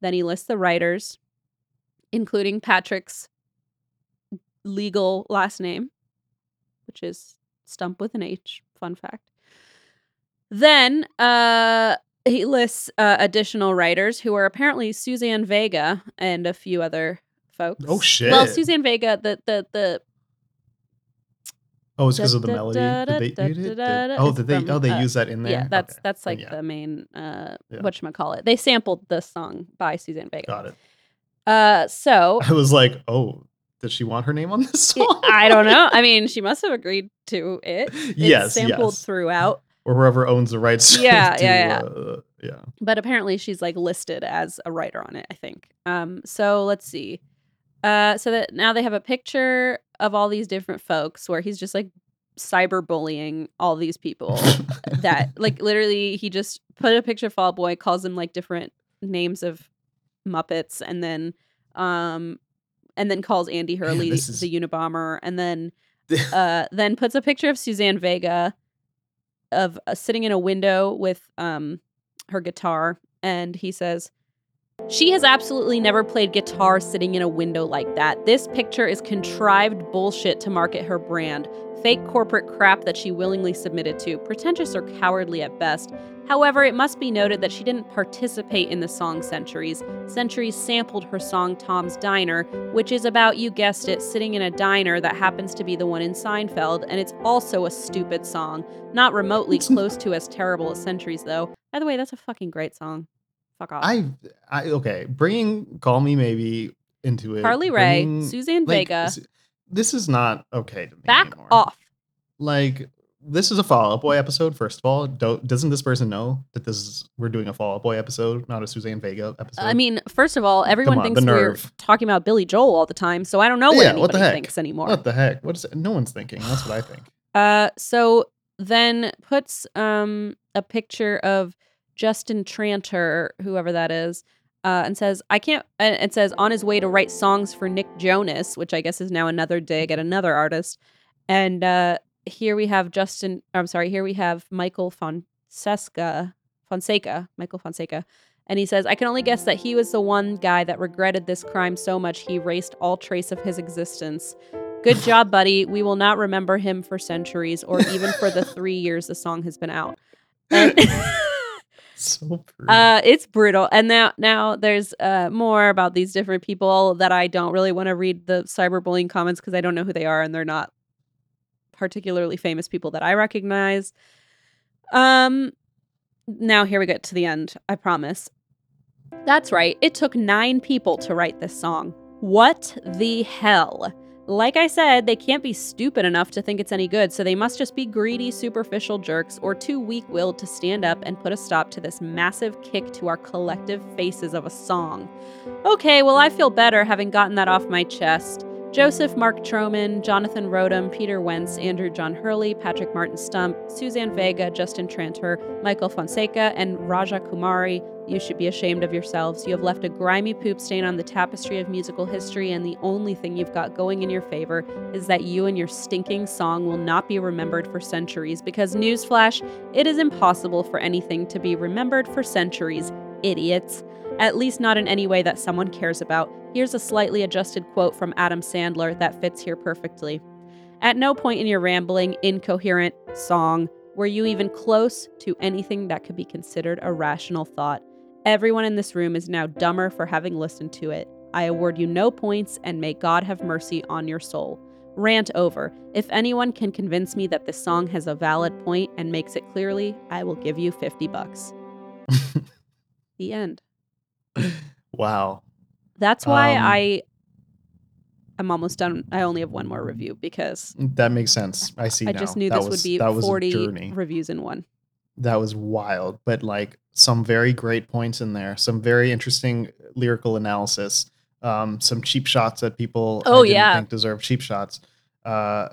Then he lists the writers, including Patrick's legal last name, which is Stump with an H. Fun fact. Then uh, he lists uh, additional writers who are apparently Suzanne Vega and a few other folks. Oh, shit. Well, Suzanne Vega, the the the oh, it's because of the melody. Did they, da- did da- da- Did- da- oh, did they? from, oh, they uh, use that in there. yeah, that's Okay. that's like yeah, the main uh Yeah. it? They sampled the song by Suzanne Vega. got it. Uh so I was like, oh, does she want her name on this song? I don't know. I mean, she must have agreed to it. It's yes, sampled yes. throughout. Or whoever owns the rights. Yeah, to, yeah, yeah. Uh, yeah. but apparently she's like listed as a writer on it i think um so let's see uh so that now they have a picture of all these different folks where he's just like cyberbullying all these people that like literally he just put a picture of fall boy calls them like different names of muppets and then um and then calls andy hurley this is- the unabomber and then uh, then puts a picture of Suzanne Vega of uh, sitting in a window with um, her guitar, and he says, "She has absolutely never played guitar sitting in a window like that. This picture is contrived bullshit to market her brand." Fake corporate crap that she willingly submitted to, pretentious or cowardly at best. However, it must be noted that she didn't participate in the song Centuries. Centuries sampled her song Tom's Diner, which is about, you guessed it, sitting in a diner that happens to be the one in Seinfeld, and it's also a stupid song. Not remotely close to as terrible as Centuries, though. By the way, that's a fucking great song. Fuck off. I, I okay. Bringing "Call Me Maybe" into it. Carly Rae, bringing- Suzanne like, Vega, This is not okay to me back anymore. off. Like this is a Fall Out Boy episode. First of all, don't doesn't this person know that this is we're doing a Fall Out Boy episode, not a Suzanne Vega episode? I mean, first of all, everyone on, thinks we're talking about Billy Joel all the time, so I don't know what Yeah, anybody what the heck? thinks anymore. what the heck? What is it? No one's thinking. That's what I think. Uh, so then puts um a picture of Justin Tranter, whoever that is, uh, and says, "I can't." And it says on his way to write songs for Nick Jonas, which I guess is now another dig at another artist. And uh, here we have Justin. I'm sorry. Here we have Michael Fonseca. Fonseca. Michael Fonseca. And he says, I can only guess that he was the one guy that regretted this crime so much he erased all trace of his existence. Good job, buddy. We will not remember him for centuries or even for the three years the song has been out. And- so brutal. Uh, it's brutal. And now, now there's uh more about these different people that I don't really want to read the cyberbullying comments because I don't know who they are and they're not particularly famous people that I recognize. Um, now here we get to the end. I promise. That's right. It took nine people to write this song. What the hell? Like I said, they can't be stupid enough to think it's any good, so they must just be greedy, superficial jerks or too weak willed to stand up and put a stop to this massive kick to our collective faces of a song. Okay, well, I feel better having gotten that off my chest. Joseph Mark Trohman, Jonathan Rotem, Peter Wentz, Andrew John Hurley, Patrick Martin Stump, Suzanne Vega, Justin Tranter, Michael Fonseca, and Raja Kumari, you should be ashamed of yourselves. You have left a grimy poop stain on the tapestry of musical history, and the only thing you've got going in your favor is that you and your stinking song will not be remembered for centuries. Because, newsflash, it is impossible for anything to be remembered for centuries, idiots. At least not in any way that someone cares about. Here's a slightly adjusted quote from Adam Sandler that fits here perfectly. At no point in your rambling, incoherent song were you even close to anything that could be considered a rational thought. Everyone in this room is now dumber for having listened to it. I award you no points, and may God have mercy on your soul. Rant over. If anyone can convince me that this song has a valid point and makes it clearly, I will give you 50 bucks. the end. wow. That's why Um, I I'm almost done. I only have one more review because That makes sense. I see. I now. just knew That this was- would be that was 40 reviews in one. That was wild, but like some very great points in there. Some very interesting lyrical analysis. Um, some cheap shots that people Oh, yeah. think deserve cheap shots. Uh,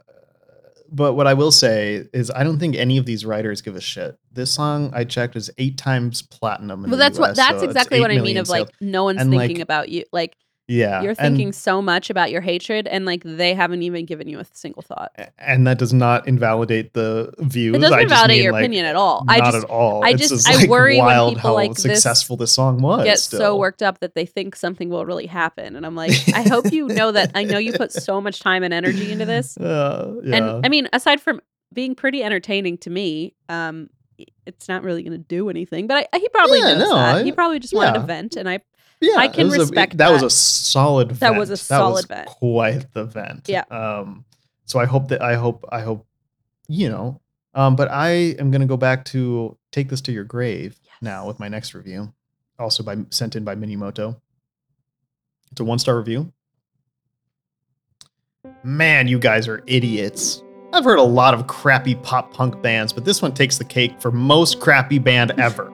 but what I will say is, I don't think any of these writers give a shit. This song I checked is eight times platinum. In Well, that's what that's so exactly what I mean of like no one's And, thinking like, about you. Like yeah, you're and- thinking so much about your hatred and like they haven't even given you a single thought. and that does not invalidate the views. It doesn't I just invalidate mean, your like, opinion at all. Not I just at all. I It's just- I like, worry when people how like this successful this song was. get so worked up that they think something will really happen. And I'm like, I hope you know that I know you put so much time and energy into this. Uh, yeah. And I mean, aside from being pretty entertaining to me, um, it's not really going to do anything. But I, he probably Yeah, knows no, that. I- he probably just wanted yeah. to vent, and I yeah, I can was a- respect that. was a solid. That vent. was a solid vent. Quite the vent. Yeah. Um. So I hope that I hope I hope, you know. Um. But I am gonna go back to take this to your grave now with my next review, also by sent in by Minimoto. It's a one star review. Man, you guys are idiots. I've heard a lot of crappy pop punk bands, but this one takes the cake for most crappy band ever.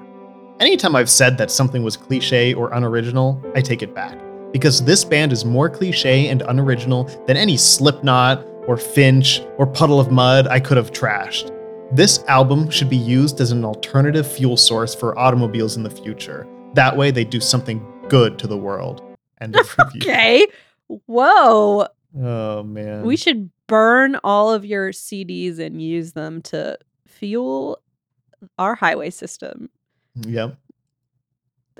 Anytime I've said that something was cliche or unoriginal, I take it back. Because this band is more cliche and unoriginal than any Slipknot or Finch or Puddle of Mudd I could have trashed. This album should be used as an alternative fuel source for automobiles in the future. That way they do something good to the world. End of review. okay. Whoa, Oh man. we should burn all of your CDs and use them to fuel our highway system. Yep.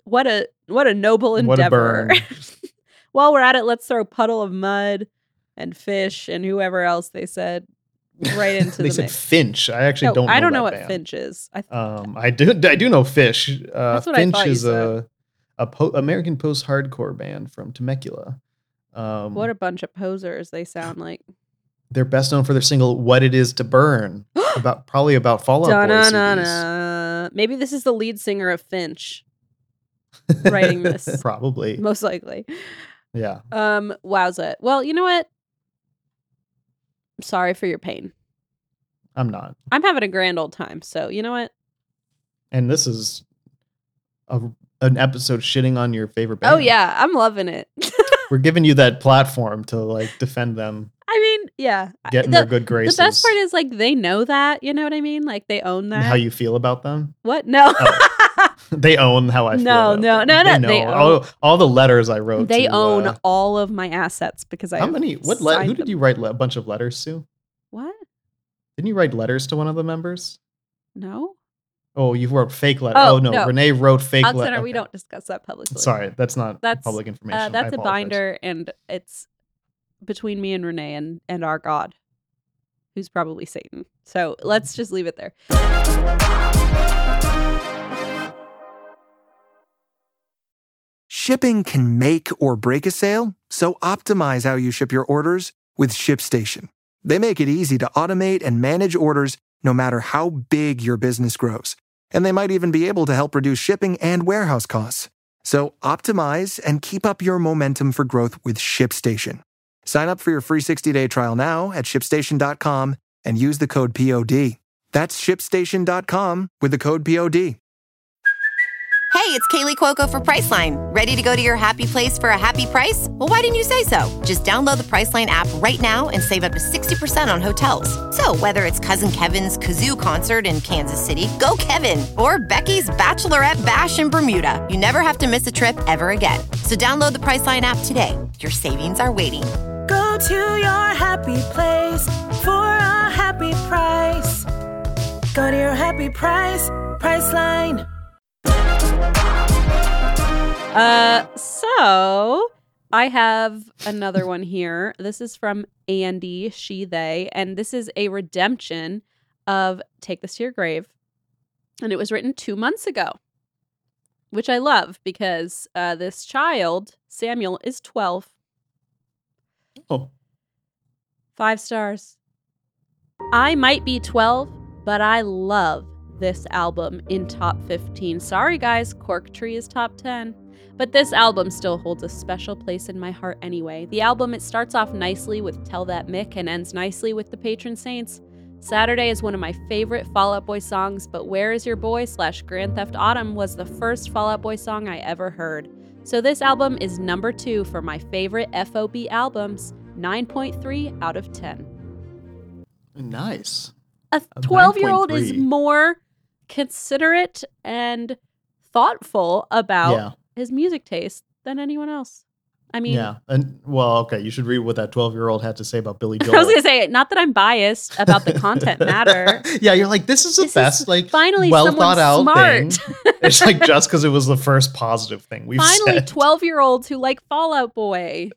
What a what a noble What a endeavor. burn. While we're at it, let's throw Puddle of Mudd and fish and whoever else they said right into they the said mix. Finch. I actually No, don't. Know I don't know what band. Finch is. I, Um, I do. I do know Fish. Uh, That's what I Finch is a a po- American post-hardcore band from Temecula. Um, what a bunch of posers they sound like. they're best known for their single "What It Is to Burn," about probably about Fall Out Boy CDs. Da-na-na-na. Maybe this is the lead singer of Finch, writing this. probably. most likely. Yeah. Um, wowza. Well, you know what? I'm Sorry for your pain. I'm not. I'm having a grand old time. So you know what? And this is a, an episode shitting on your favorite band. Oh yeah, I'm loving it. We're giving you that platform to like defend them, yeah. Getting the, their good graces. the best part is like they know that. You know what I mean? Like they own and that. how you feel about them. what? No. they own how I feel. No, about no, them. no, They no, they all, all the letters I wrote. they to, own uh, all of my assets because I how many? What? Le- who did you write le- a bunch of letters to? What? Didn't you write letters to one of the members? No. Oh, you wrote fake letters. Oh, Oh, no, no. Renee wrote fake letters. we don't discuss that publicly. Sorry, that's not That's- public information. Uh, that's a binder, and it's between me and Renee and, and our God, who's probably Satan. So let's mm. just leave it there. Shipping can make or break a sale, so optimize how you ship your orders with ShipStation. They make it easy to automate and manage orders no matter how big your business grows. And they might even be able to help reduce shipping and warehouse costs. So optimize and keep up your momentum for growth with ShipStation. Sign up for your free 60-day trial now at shipstation.com and use the code POD. That's shipstation.com with the code POD. Hey, it's Kaley Cuoco for Priceline. Ready to go to your happy place for a happy price? Well, why didn't you say so? Just download the Priceline app right now and save up to 60% on hotels. So, whether it's Cousin Kevin's Kazoo concert in Kansas City, go Kevin, or Becky's Bachelorette Bash in Bermuda, you never have to miss a trip ever again. So, download the Priceline app today. Your savings are waiting. Go to your happy place for a happy price. Go to your happy price, Priceline. Uh, so I have another one here. This is from Andy, she, they, and this is a redemption of Take This to Your Grave. And it was written two months ago, which I love because uh, this child, Samuel, is 12. Oh. Five stars. I might be 12, but I love this album in top 15. Sorry, guys, Cork Tree is top 10. But this album still holds a special place in my heart anyway. The album, it starts off nicely with Tell That Mick and ends nicely with The Patron Saints. Saturday is one of my favorite Fall Out Boy songs, but Where Is Your Boy slash Grand Theft Autumn was the first Fall Out Boy song I ever heard. So this album is number two for my favorite FOB albums, 9.3 out of 10. Nice. A A 12 year old is more considerate and thoughtful about yeah. his music taste than anyone else. I mean, yeah. And well, okay, you should read what that 12-year-old had to say about Billy Joel. I was gonna say, not that I'm biased about the content matter. yeah, you're like, this is the This is best, like finally well thought out smart. thing. It's like just because it was the first positive thing we've Finally, 12 year olds who like Fall Out Boy.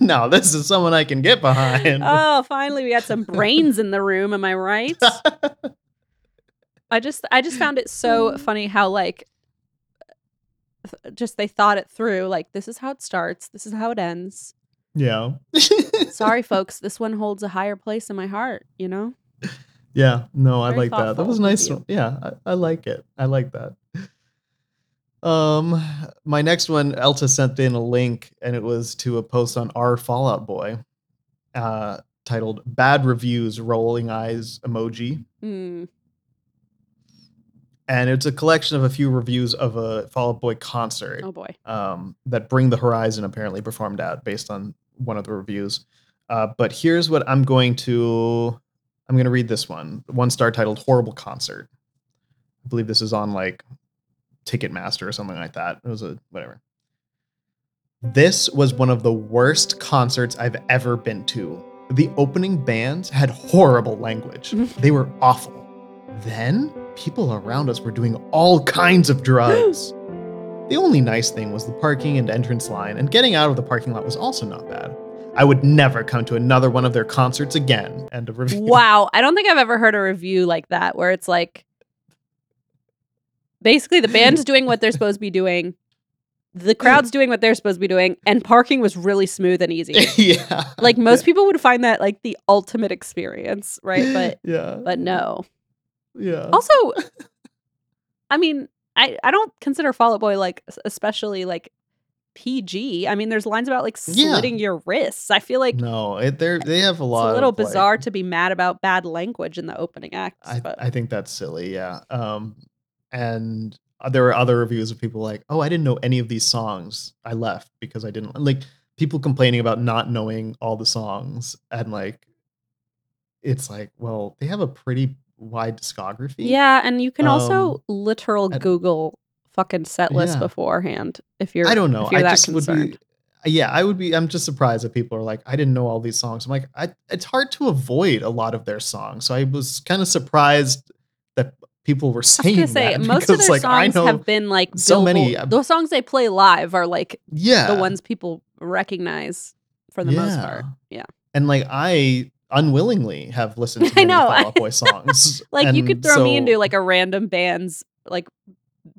no, this is someone I can get behind. Oh, finally, we got some brains in the room. Am I right? I just, I just found it so funny how like, just they thought it through. Like, this is how it starts. This is how it ends. yeah. Sorry, folks. This one holds a higher place in my heart. You know. Yeah, no, I like that. That was nice. Yeah, I, I like it. I like that. Um, my next one, Elta sent in a link, and it was to a post on our Fall Out Boy, uh, titled "Bad Reviews, Rolling Eyes Emoji," Mm. And it's a collection of a few reviews of a Fall Out Boy concert. Oh boy. um, that Bring the Horizon apparently performed at based on one of the reviews. Uh, but here's what I'm going to I'm going to read this one. One star titled "Horrible Concert." I believe this is on like Ticketmaster or something like that. It was a whatever. This was one of the worst concerts I've ever been to. The opening bands had horrible language. they were awful. Then people around us were doing all kinds of drugs. The only nice thing was the parking and entrance line, and getting out of the parking lot was also not bad. I would never come to another one of their concerts again. End of review. Wow. I don't think I've ever heard a review like that where it's like basically the band's doing what they're supposed to be doing, the crowd's doing what they're supposed to be doing, and parking was really smooth and easy. yeah. Like most people would find that like the ultimate experience, right? But yeah. but no. Yeah. Also, I mean, I I don't consider Fall Out Boy like especially like PG. I mean, there's lines about like Yeah. slitting your wrists. I feel like no, it, they're they have a it's lot. a little of, like- bizarre to be mad about bad language in the opening act. I, but I think that's silly. Yeah. Um, and uh, there were other reviews of people like, "Oh, I didn't know any of these songs. I left because I didn't like." People complaining about not knowing all the songs, and like, it's like, well, they have a pretty wide discography. yeah, and you can also Um, literal I- Google fucking set list Yeah. beforehand if you're I don't know. if you're I that just concerned. would be. Yeah, I would be. I'm just surprised that people are like, I didn't know all these songs. I'm like, I, it's hard to avoid a lot of their songs. So I was kind of surprised that people were I was saying say that most of their like, songs know have been like so many, uh, The songs they play live are like yeah, the ones people recognize for the most part. Yeah. And like I unwillingly have listened to I know, Fall Out Boy songs. Like you could and throw me into like a random band's like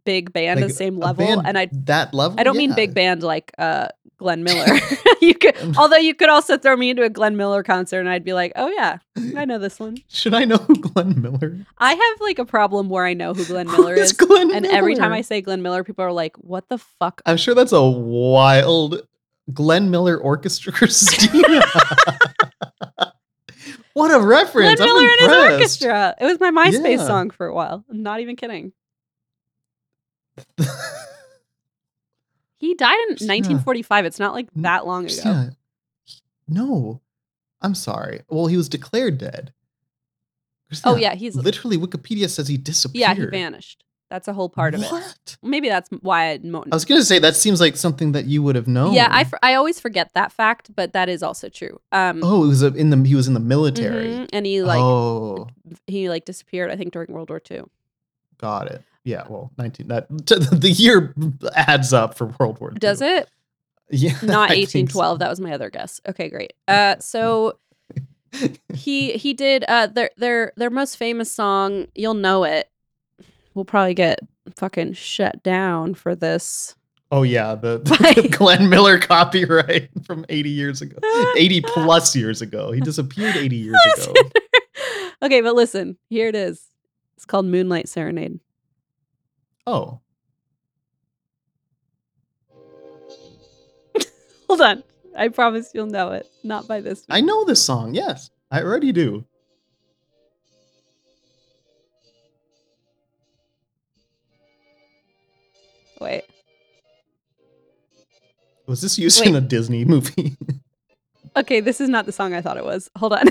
big band Like, the same level, band and I that level. I don't mean big band like uh Glenn Miller. you could, although you could also throw me into a Glenn Miller concert, and I'd be like, oh yeah, I know this one. Should I know who Glenn Miller? I have like a problem where I know who Glenn Miller is is, Glenn and every time I say Glenn Miller, people are like, what the fuck? I'm sure that's a wild Glenn Miller Orchestra, Christina. What a Glenn reference! Miller I'm and his orchestra. It was my MySpace Yeah. song for a while. I'm not even kidding. He died in Christina. 1945. It's not like that long ago. Christina, No, I'm sorry. Well, he was declared dead. Oh yeah, he's literally Wikipedia says he disappeared. yeah, he vanished. That's a whole part of it. Maybe that's why I. Mo- I was gonna say that seems like something that you would have known. yeah, I, I always forget that fact, but that is also true. Um, Oh, it was a, in the he was in the military. mhm, and he like oh, he like disappeared. I think during World War II. got it. Yeah, well, nineteen. That the year adds up for World War. II. Does it? Yeah, Not I think so. 1812. That was my other guess. Okay, great. Uh, so he he did uh their their their most famous song. You'll know it. We'll probably get fucking shut down for this. Oh yeah, the, the Glenn Miller copyright from eighty years ago, eighty plus years ago. He disappeared eighty years ago. okay, but listen, here it is. It's called Moonlight Serenade. Oh, Hold on. I promise you'll know it. Not by this. I know this song. Yes, I already do. Wait. Was this used Wait. in a Disney movie? Okay, this is not the song I thought it was. Hold on.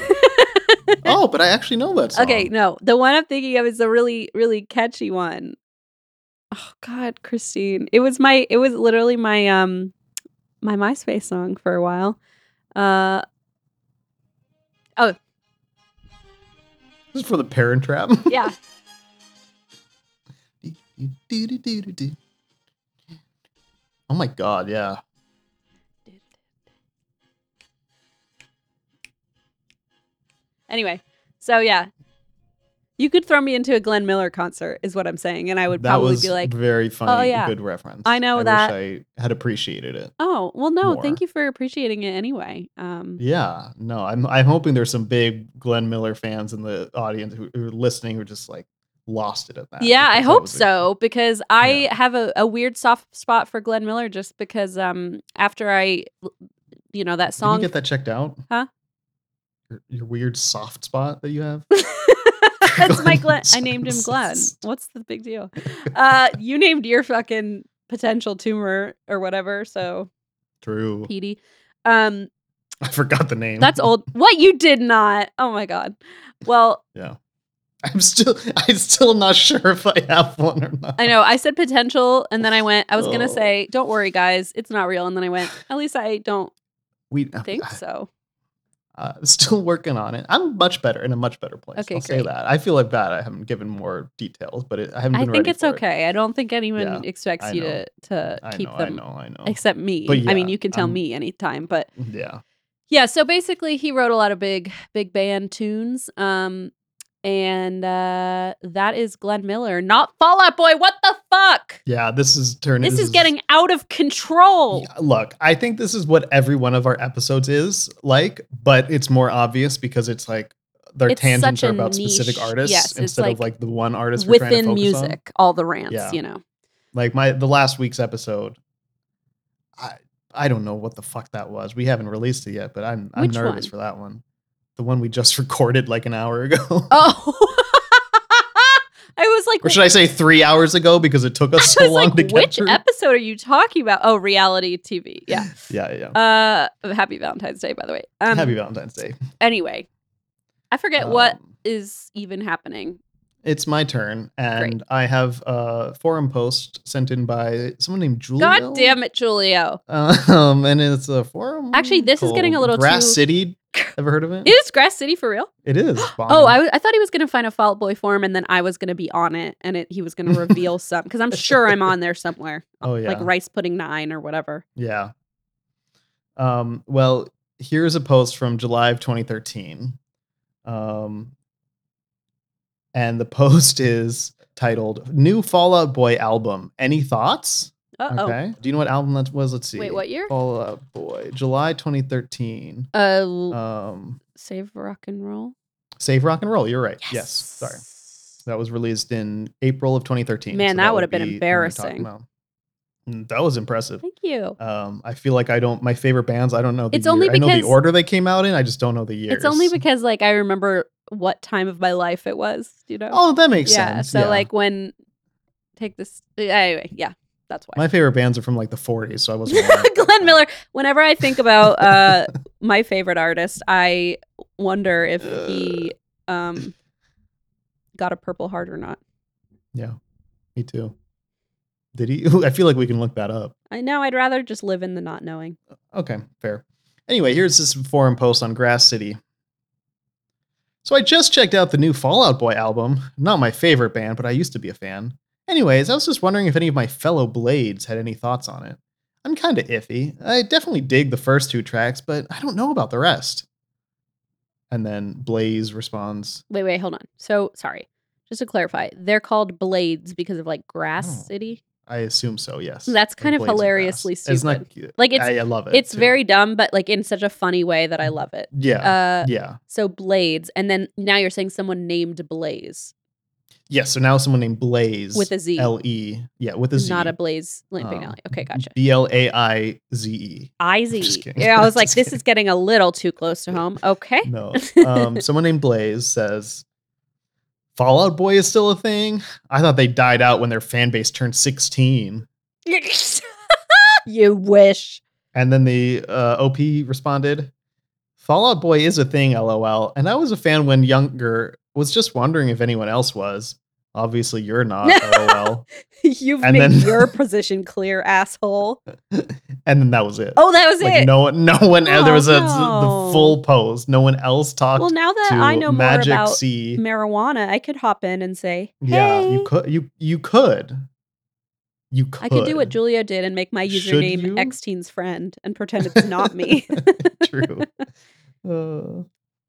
oh, but I actually know that song. Okay, no. The one I'm thinking of is a really, really catchy one. Oh God, Christine. It was my it was literally my um my MySpace song for a while. Uh oh. This is for the Parent Trap. yeah. Oh my god, yeah. Anyway, so yeah. You could throw me into a Glenn Miller concert, is what I'm saying, and I would that probably was be like, very funny. yeah. Good reference. I know I that- Wish I had appreciated it. "Oh, well, no, more. thank you for appreciating it anyway." Um, Yeah, no, I'm I'm hoping there's some big Glenn Miller fans in the audience who, who are listening who are just like lost it at that. Yeah, I hope was a- so because I Yeah. have a, a weird soft spot for Glenn Miller just because um after I you know that Did song you get that checked out? Huh? Your, your weird soft spot that you have. That's my Glenn Glenn. I named him Glenn. What's the big deal? Uh you named your fucking potential tumor or whatever, so True. Petey. Um I forgot the name. that's old. What you did not. Oh my god. Well, Yeah. I'm still I'm still not sure if I have one or not. I know. I said potential, and then I went. I was gonna Oh. say, "Don't worry, guys, it's not real." And then I went. At least I don't We think so. Uh, still working on it. I'm much better in a much better place. Okay, I'll say that. I feel like bad. I haven't given more details, but it, I haven't I think ready it's for it. okay. I don't think anyone Yeah, expects you know. to to I keep know, them, I know, I know. except me. But I mean, you can tell I'm- me anytime, but yeah. yeah. So basically, he wrote a lot of big big band tunes. Um, and uh, that is Glenn Miller, not Fall Out Boy. What the fuck? Yeah, this is turning. This, is, getting out of control. Yeah, look, I think this is what every one of our episodes is like, but it's more obvious because it's like their It's tangents are about specific artists yes, instead of like like the one artist we're trying to Within focus on. music, all the rants, Yeah. you know. Like my the last week's episode, I I don't know what the fuck that was. We haven't released it yet, but I'm I'm Which nervous one? for that one. The one we just recorded like an hour ago. Oh, I was like, or should I say three hours ago because it took us so long like, to get which through? episode are you talking about? Oh, reality TV. Yeah. yeah, yeah. Uh, happy Valentine's Day, by the way. Um, Happy Valentine's Day. Anyway, I forget what Um, is even happening. It's my turn, and I have a forum post sent in by someone named Julio. God damn it, Julio! Um, and it's a forum. Actually, this is getting a little Grass too- City. Ever heard of it? It is Grass City for real. It is. Oh. I, w- I thought he was gonna find a Fall Out Boy forum, and then I was gonna be on it, and it, he was gonna reveal some because I'm sure I'm on there somewhere, Oh yeah. like Rice Pudding Nine or whatever. Yeah. Um, well, here's a post from July of 2013. Um, and the post is titled "New Fall Out Boy Album." Any thoughts? Uh oh. Okay. Do you know what album that was? Let's see. Wait, what year? Fall Out Boy, July 2013. Uh, Um, save rock and roll. Save Rock and Roll. You're right. Yes. Sorry. That was released in April of 2013. Man, that would have been be the one we're talking embarrassing. Mm, That was impressive. Thank you. Um, I feel like I don't. My favorite bands. I don't know. The It's only year. I know the order they came out in. I just don't know the years. It's only because like I remember what time of my life it was. You know. Oh, that makes sense. yeah. sense. So yeah. like when take this anyway. Yeah, that's why. my favorite bands are from like the 40s, so I wasn't. aware of that. Glenn Miller. Whenever I think about uh my favorite artist, I wonder if he um got a Purple Heart or not. Yeah, me too. Did he? I feel like we can look that up. I know. I'd rather just live in the not knowing. Okay, fair. Anyway, here's this forum post on Grass City. So I just checked out the new Fall Out Boy album. Not my favorite band, but I used to be a fan. Anyways, I was just wondering if any of my fellow Blades had any thoughts on it. I'm kind of iffy. I definitely dig the first two tracks, but I don't know about the rest. And then Blaze responds, Wait, wait, hold on. So sorry. Just to clarify, they're called Blades because of like Grass Oh. City. I assume so, yes. That's kind of hilariously It's not, Like, it's- I, I love it. It's too. very dumb, but like in such a funny way that I love it. Yeah. Uh, yeah. so Blades, and then now you're saying someone named Blaze Yes, so now someone named Blaze With a Z. L E. Yeah, with a Z. not a Blaze Limping Um, Alley. Okay, gotcha. B L A I Z E. I Z. Yeah, I was like, this kidding. is getting a little too close to home. Okay. No. Um, someone named Blaze says Fall Out Boy is still a thing. I thought they died out when their fan base turned 16. you wish. And then the uh, OP responded, Fall Out Boy is a thing, lol. And I was a fan when younger, was just wondering if anyone else was. Obviously, you're not, lol. You've And made then- your position clear, asshole. And then that was it. Oh, that was like it. no one, no one. Oh, there was a no. the full post. No one else talked. well, now that I know more Magic about C. marijuana, I could hop in and say, hey, Yeah, you could. You you could. You could. I could do what Julio did and make my username you? Xtine's friend and pretend it's not me. True. Uh,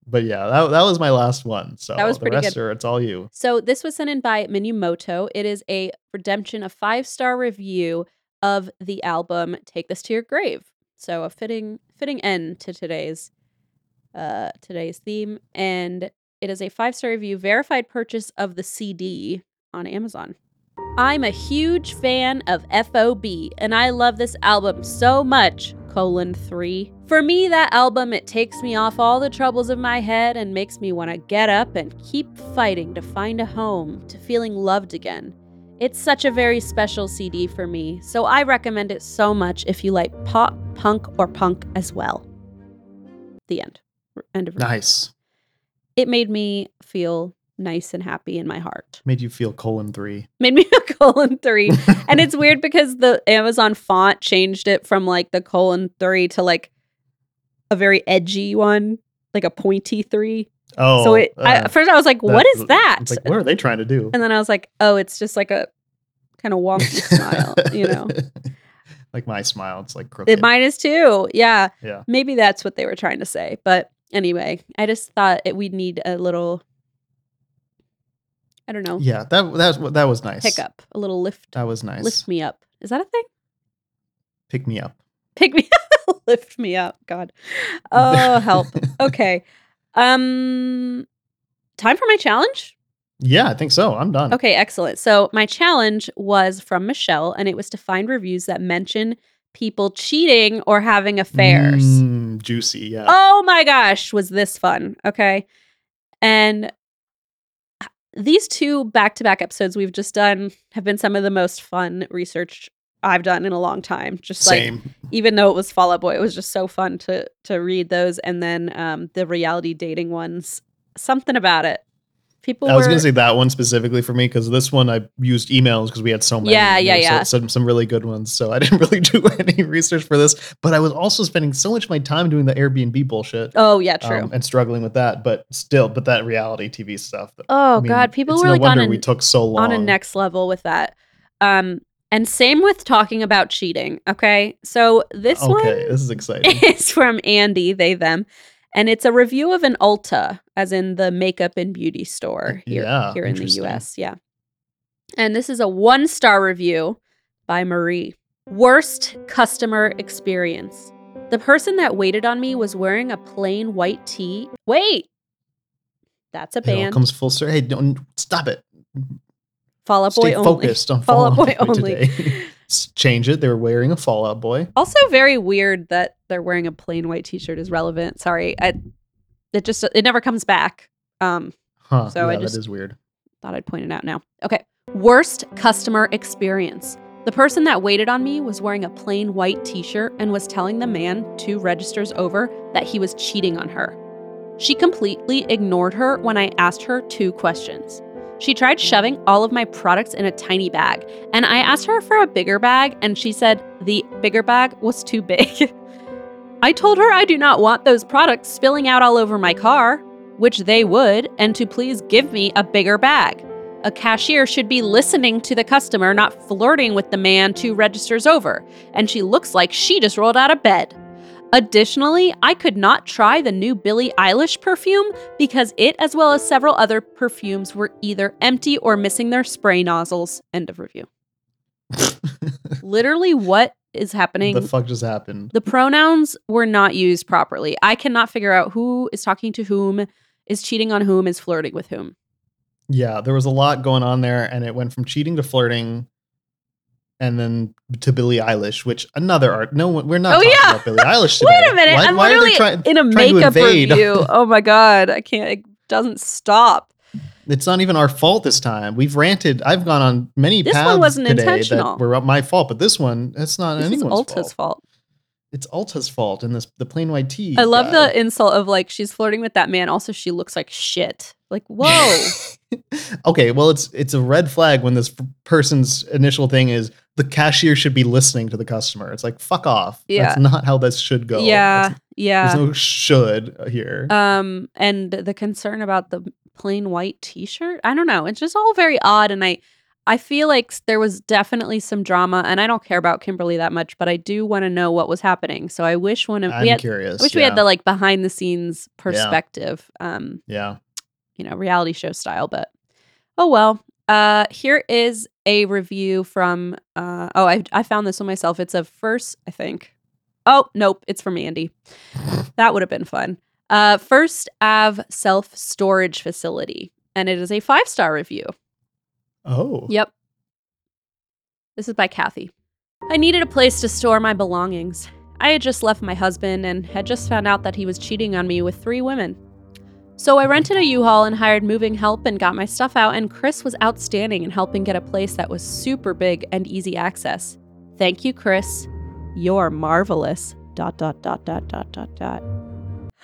but yeah, that, that was my last one. So That was the pretty rest good. are it's all you. So this was sent in by Minumoto. It is a redemption, a five star review of the album "Take This to Your Grave." So a fitting fitting end to today's uh today's theme, and it is a five star review, verified purchase of the CD on Amazon. I'm a huge fan of FOB, and I love this album so much. Colon three. For me, that album it takes me off all the troubles of my head and makes me want to get up and keep fighting to find a home, to feeling loved again. It's such a very special CD for me, so I recommend it so much if you like pop, punk, or punk as well. The end. End of review. Nice. It made me feel nice and happy in my heart. Made you feel colon three. Made me a colon three. and it's weird because the Amazon font changed it from like the colon three to like a very edgy one, like a pointy three. Oh, so it, I, uh, at first I was like, "What that- is that?" Like, what are they trying to do? and then I was like, "Oh, it's just like a kind of wonky smile, you know." like my smile, it's like crooked. It mine is too. Yeah, yeah. maybe that's what they were trying to say. But anyway, I just thought it, we'd need a little, I don't know, Yeah, that that was that was nice. Pick up a little lift, That was nice. lift me up. Is that a thing? Pick me up. Pick me up, lift me up. God, oh help. Okay, um, time for my challenge. Yeah, I think so. I'm done. Okay, excellent. So my challenge was from Michelle, and it was to find reviews that mention people cheating or having affairs. Mm, juicy. Yeah. Oh my gosh, was this fun? Okay. And these two back to back episodes we've just done have been some of the most fun research I've done in a long time. Just like even though it was Fall Out Boy, it was just so fun to to read those and then um the reality dating ones. Something about it. People I was were gonna say that one specifically for me because this one I used emails because we had so many. Yeah, yeah, know, so- yeah. Some some really good ones. So I didn't really do any research for this, but I was also spending so much of my time doing the Airbnb bullshit. Oh yeah, true. um, and struggling with that, but still, but that reality TV stuff. oh I mean, god, people were no like on wonder a we took so long. on a next level with that. Um, and same with talking about cheating. Okay, so this Okay, one this is exciting. It's from Andy, they them, and it's a review of an Ulta, as in the makeup and beauty store here Yeah, here in the. U.S. Yeah. And this is a one star review by Marie. Worst customer experience. The person that waited on me was wearing a plain white tee. Wait, that's a It band. comes full circle. Hey, don't stop it. Fall Out Stay Boy only. focused on Fall Out Boy Boy only. Change it. They were wearing a Fall Out Boy. Also, very weird that they're wearing a plain white T-shirt is relevant. Sorry, I, it just it never comes back. Um, Huh. So I just- that is weird. thought I'd point it out now. Okay, worst customer experience. The person that waited on me was wearing a plain white T-shirt and was telling the man two registers over that he was cheating on her. She completely ignored her when I asked her two questions. She tried shoving all of my products in a tiny bag, and I asked her for a bigger bag, and she said the bigger bag was too big. I told her I do not want those products spilling out all over my car, which they would, and to please give me a bigger bag. A cashier should be listening to the customer, not flirting with the man two registers over, and she looks like she just rolled out of bed. Additionally, I could not try the new Billie Eilish perfume because it, as well as several other perfumes, were either empty or missing their spray nozzles. End of review. Literally, what is happening? the fuck just happened? the pronouns were not used properly. I cannot figure out who is talking to whom, is cheating on whom, is flirting with whom. Yeah, there was a lot going on there, and it went from cheating to flirting, and then to Billie Eilish, which another art. No one, we're not Oh, talking yeah. about Billie Eilish today. Wait a minute. Why, I'm why are literally trying? in a to makeup review. Oh my god, I can't. It doesn't stop. It's not even our fault this time. We've ranted. I've gone on many This one wasn't intentional. that were my fault, but this one, it's not This is anyone's Ulta's fault. fault. It's Ulta's fault, and this the plain white tee. I love guy. the insult of like she's flirting with that man. Also, she looks like shit. Like whoa. okay, well, it's it's a red flag when this person's initial thing is the cashier should be listening to the customer. It's like fuck off. Yeah. that's not how this should go. yeah, That's- yeah. there's no should here. um, and the concern about the plain white T-shirt. I don't know. It's just all very odd, and I, I feel like there was definitely some drama. And I don't care about Kimberly that much, but I do want to know what was happening. So I wish one of I'm we had, curious. I wish we had the like behind the scenes perspective. Um, yeah. You know, reality show style, but oh well. Uh here is a review from uh oh I I found this one myself. It's a first, I think. Oh, nope, it's from Andy. that would have been fun. Uh First Ave self storage facility. And it is a five star review. Oh. Yep. This is by Kathy. I needed a place to store my belongings. I had just left my husband and had just found out that he was cheating on me with three women. So I rented a U-Haul and hired moving help and got my stuff out and Chris was outstanding in helping get a place that was super big and easy access. Thank you, Chris. You're marvelous. Dot dot dot dot dot dot dot.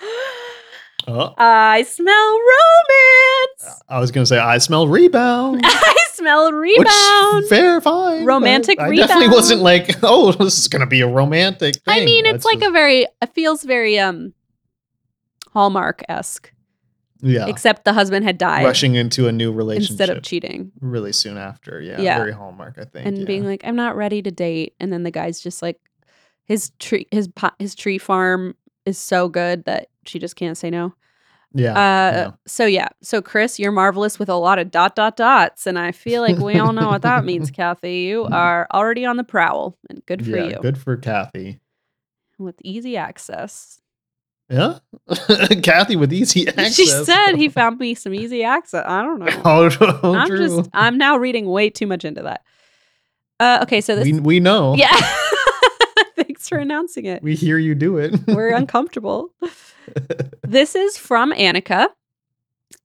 Oh, I smell romance. I was gonna say I smell rebound. I smell Which, rebound. fair, fine. Romantic I definitely wasn't like, oh, this is gonna be a romantic thing. I mean, it's like a very it feels very um Hallmark esque. Yeah, Except the husband had died rushing into a new relationship instead of cheating really soon after. Yeah, Yeah. very hallmark. I think. and yeah. being like, I'm not ready to date, and then the guy's just like, his tree his po- his tree farm is so good that she just can't say no. yeah, Uh, so yeah, so Chris, you're marvelous with a lot of dot dot dots, and I feel like we all know what that means, Kathy. You are already on the prowl, and good for yeah, you good for Kathy. with easy access. Yeah, Kathy with easy access. She said he found me some easy access. I don't know. Oh, oh, I'm true. just I'm now reading way too much into that. Uh, okay, so this we we know. yeah. Thanks for announcing it. we hear you do it. We're uncomfortable. this is from Annika,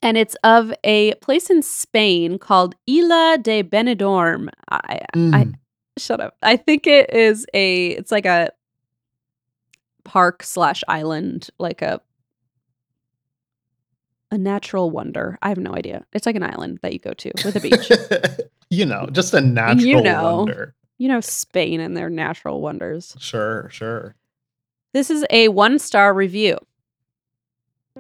and it's of a place in Spain called Isla de Benidorm. I, I Mm. shut up. I think it is a. It's like a park slash island, like a a natural wonder. I have no idea. It's like an island that you go to with a beach. you know, just a natural you know. wonder. you know, Spain and their natural wonders. Sure, sure. This is a one star review.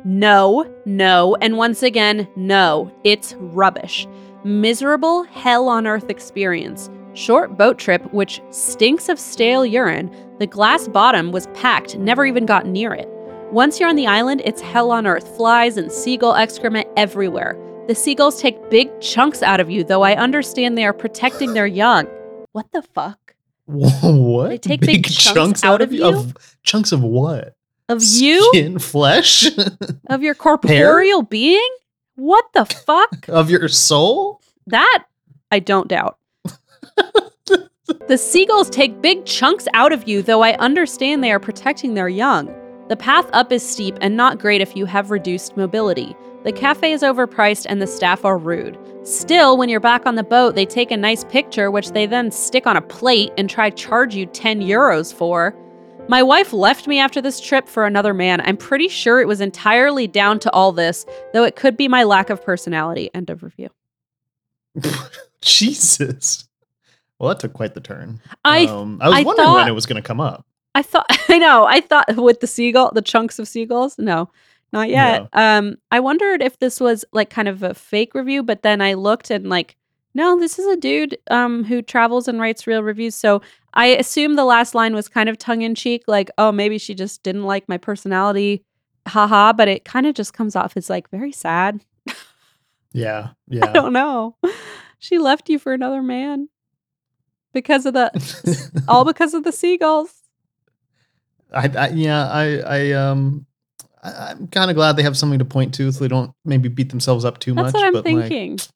No, no, and once again, no. It's rubbish. Miserable hell on earth experience. Short boat trip, which stinks of stale urine. The glass bottom was packed, never even got near it. Once you're on the island, it's hell on earth. Flies and seagull excrement everywhere. The seagulls take big chunks out of you, though I understand they are protecting their young. What the fuck? what? They take big chunks out of you? Of chunks of what? Of you? Skin, flesh, Of your corporeal being? What the fuck? of your soul. That I don't doubt. the seagulls take big chunks out of you, though I understand they are protecting their young. The path up is steep and not great if you have reduced mobility. The cafe is overpriced and the staff are rude. Still, when you're back on the boat, they take a nice picture, which they then stick on a plate and try charge you 10 euros for. My wife left me after this trip for another man. I'm pretty sure it was entirely down to all this, though it could be my lack of personality. End of review. Jesus. Well, that took quite the turn. I um, I was I wondering when it was going to come up. I thought I know. I thought with the seagull, the chunks of seagulls. No, not yet. Um, I wondered if this was like kind of a fake review, but then I looked and like, no, this is a dude um who travels and writes real reviews. So I assume the last line was kind of tongue in cheek, like, oh, maybe she just didn't like my personality, haha. But it kind of just comes off as like very sad. Yeah, yeah. I don't know. She left you for another man because of the all because of the seagulls. I, I yeah, I I um I, I'm kind of glad they have something to point to, so they don't maybe beat themselves up too That's much. what I'm but like, thinking. it's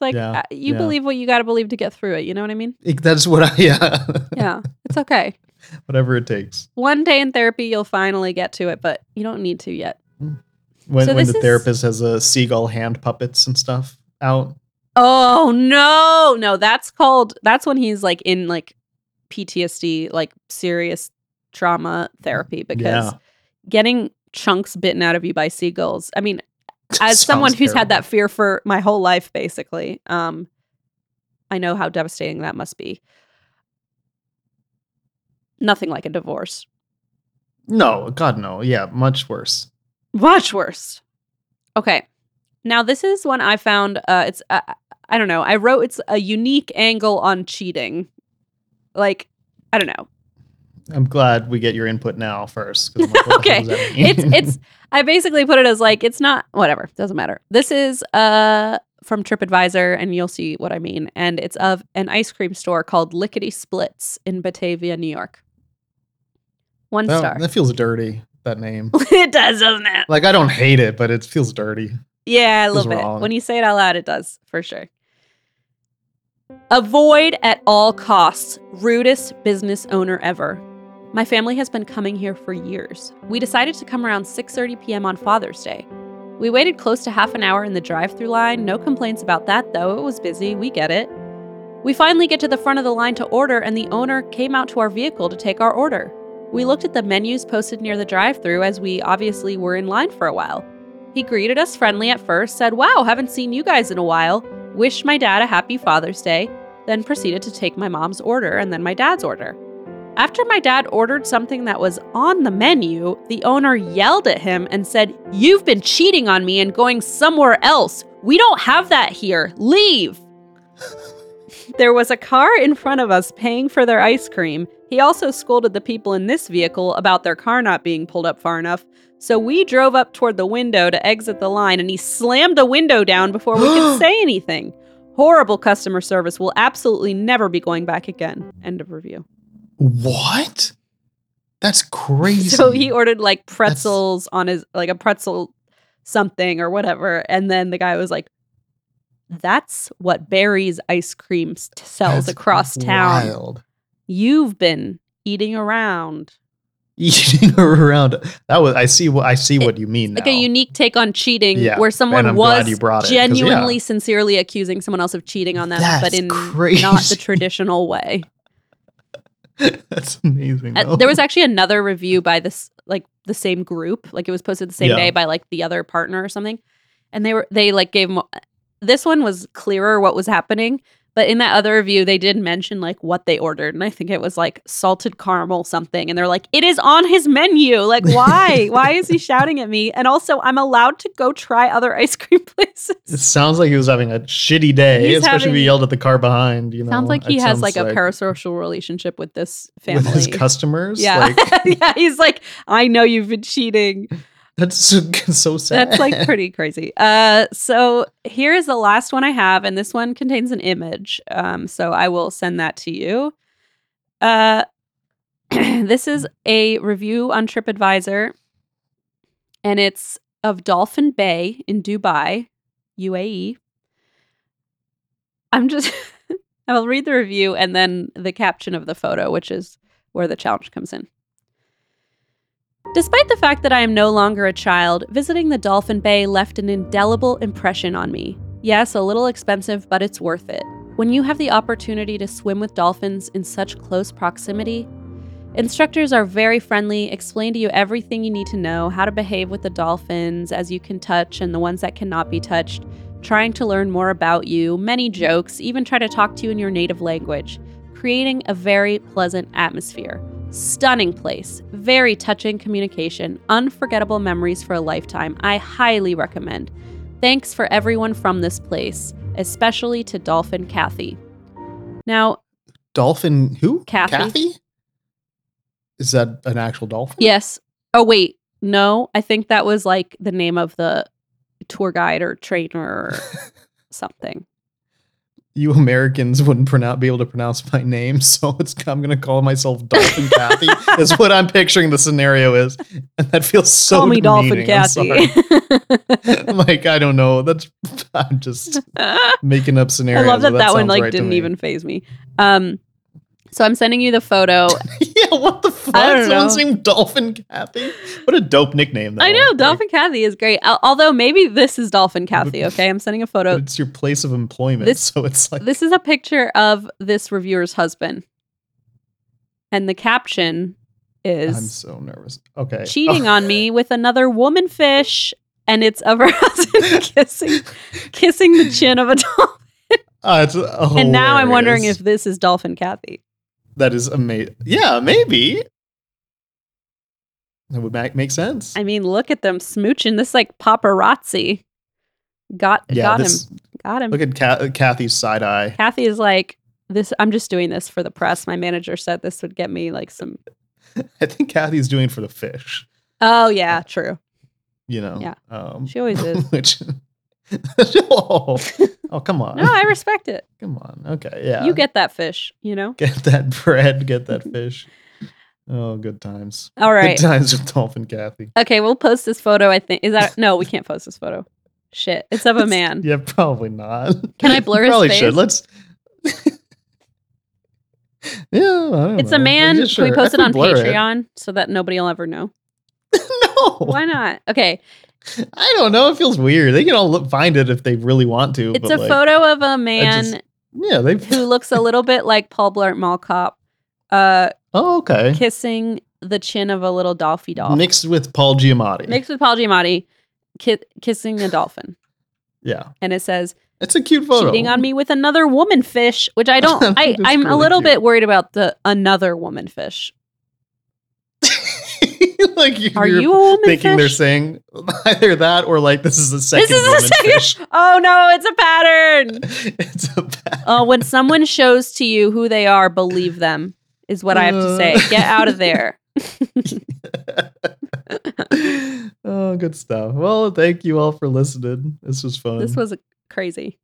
like Yeah, uh, you yeah. believe what you got to believe to get through it. You know what I mean? that's what I yeah, Yeah, it's okay. whatever it takes. One day in therapy, you'll finally get to it, but you don't need to yet. When So when the is- therapist has a seagull hand puppets and stuff out. Oh no, no, that's called. That's when he's like in like PTSD, like serious trauma therapy, because Yeah. getting chunks bitten out of you by seagulls. I mean, as someone who's had that fear for my whole life basically um i know how devastating that must be nothing like a divorce No, God no. Yeah, much worse. much worse okay now this is one i found uh it's uh, i don't know i wrote it's a unique angle on cheating like i don't know I'm glad we get your input now first. Like, what the hell okay does that mean? it's it's i basically put it as like it's not whatever doesn't matter this is uh from tripadvisor and you'll see what i mean and it's of an ice cream store called lickety splits in batavia new york one That- star That feels dirty. That name. it does doesn't it like I don't hate it, but it feels dirty. yeah a little bit wrong. when you say it out loud it does for sure avoid at all costs rudest business owner ever my family has been coming here for years. We decided to come around 6:30 p.m. on Father's Day. We waited close to half an hour in the drive-through line. No complaints about that though. It was busy. We get it. We finally get to the front of the line to order and the owner came out to our vehicle to take our order. We looked at the menus posted near the drive-through as we obviously were in line for a while. He greeted us friendly at first, said, "Wow, haven't seen you guys in a while." Wished my dad a happy Father's Day, then proceeded to take my mom's order and then my dad's order. After my dad ordered something that was on the menu, the owner yelled at him and said, You've been cheating on me and going somewhere else. We don't have that here. Leave. there was a car in front of us paying for their ice cream. He also scolded the people in this vehicle about their car not being pulled up far enough. So we drove up toward the window to exit the line and he slammed the window down before we could say anything. Horrible customer service will absolutely never be going back again. End of review. What? That's crazy. So he ordered like pretzels on his like a pretzel something or whatever, and then the guy was like, "That's what Barry's ice cream sells That's across town. Wild. You've been eating around." Eating around. That was. I see what I see what you mean Like now. a unique take on cheating, Yeah, where someone was genuinely, yeah. sincerely accusing someone else of cheating on them, but That's in not the traditional way. That's amazing. Uh, there was actually another review by this like the same group like it was posted the same Yeah. day by like the other partner or something and they were they like gave mo- this one was clearer what was happening but in that other review they did mention like what they ordered and i think it was like salted caramel something and they're like it is on his menu like why why is he shouting at me and also i'm allowed to go try other ice cream places It sounds like he was having a shitty day, He's especially if he yelled at the car behind. You know, sounds like he It has like a parasocial relationship with this family with his customers. Yeah. Like, yeah. He's like, I know you've been cheating. That's so, sad. That's like pretty crazy. Uh, so here's the last one I have, and this one contains an image. Um, so I will send that to you. Uh, this is a review on TripAdvisor, and it's of Dolphin Bay in Dubai, UAE. I'm just, I'll read the review and then the caption of the photo, which is where the challenge comes in. Despite the fact that I am no longer a child, visiting the Dolphin Bay left an indelible impression on me. Yes, a little expensive, but it's worth it. When you have the opportunity to swim with dolphins in such close proximity, instructors are very friendly, explain to you everything you need to know, how to behave with the dolphins as you can touch and the ones that cannot be touched, trying to learn more about you, many jokes, even try to talk to you in your native language, creating a very pleasant atmosphere. Stunning place, very touching communication, unforgettable memories for a lifetime. I highly recommend. Thanks for everyone from this place, especially to Dolphin Kathy. Now, dolphin who? Kathy. Is that an actual dolphin? yes. Oh, wait. No, I think that was like the name of the tour guide or trainer or something. You Americans wouldn't pronounce, be able to pronounce my name, so it's I'm gonna call myself Dolphin Kathy. is what I'm picturing the scenario is, and that feels so. Call me Dolphin demeaning. Kathy. I'm like I don't know. That's I'm just making up scenarios. I love that but that, one like right didn't even phase me. Um, so I'm sending you the photo. yeah, what the fuck? I don't Someone's know. named Dolphin Kathy. What a dope nickname. I know Like, Dolphin Kathy is great. Al- Although maybe this is Dolphin Kathy. Okay, I'm sending a photo. it's your place of employment, This- so it's like This is a picture of this reviewer's husband, and the caption is I'm so nervous. Okay, cheating on me with another woman fish, and it's of her husband kissing kissing the chin of a dolphin. Ah, it's And now I'm wondering if this is Dolphin Kathy. That is amazing. Yeah, maybe that would make, make sense. I mean, look at them smooching. This like paparazzi got yeah, got this, him. Got him. look at Ka- Kathy's side eye. Kathy is like, this. I'm just doing this for the press. My manager said this would get me like some. I think Kathy's doing for the fish. Oh yeah, true. You know. Yeah. Um, She always is. Which. oh, oh, come on. No, I respect it. come on. Okay. Yeah. You get that fish, you know. get that bread. Get that fish. Oh, good times. All right. Good times with Dolphin Kathy. Okay, we'll post this photo. I think is that no, we can't post this photo. Shit, it's of a man. Yeah, probably not. Can I blur his probably face? should. Let's. yeah, I don't It's know. a man. Can sure. we post it on blur it. Patreon so that nobody will ever know? no, Why not? Okay, I don't know. It feels weird. They can all look, find it if they really want to. it's but a like, photo of a man just- Yeah, they. who looks a little bit like Paul Blart Mall Cop, uh, Oh, okay. kissing the chin of a little dolphy doll. Mixed with Paul Giamatti. mixed with Paul Giamatti, ki- kissing a dolphin, yeah, and it says it's a cute photo. cheating on me with another woman fish, which I don't. I I think it's I'm a little cute. bit worried about the another woman fish. like you, Are you're you a thinking they're saying either that or like this is the second This is a second. fish. Oh no, it's a pattern. it's a pattern. Oh, when someone shows to you who they are, believe them. Is what I have to say. Uh. Get out of there. oh, good stuff. Well, thank you all for listening. This was fun. This was crazy.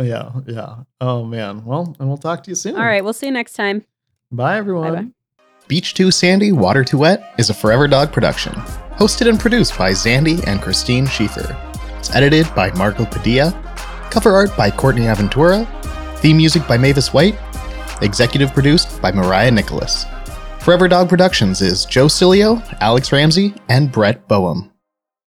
yeah, yeah. Oh man. Well, and we'll talk to you soon. All right, we'll see you next time. Bye, everyone. Bye-bye. Beach Too Sandy, Water Too Wet is a Forever Dog production. Hosted and produced by Xandy and Christine Schiefer. It's edited by Marco Padilla. Cover art by Courtney Aventura. Theme music by Mavus White. Executive produced by Mariah Nicholas. Forever Dog Productions is Joe Cilio, Alex Ramsey, and Bret Boehm.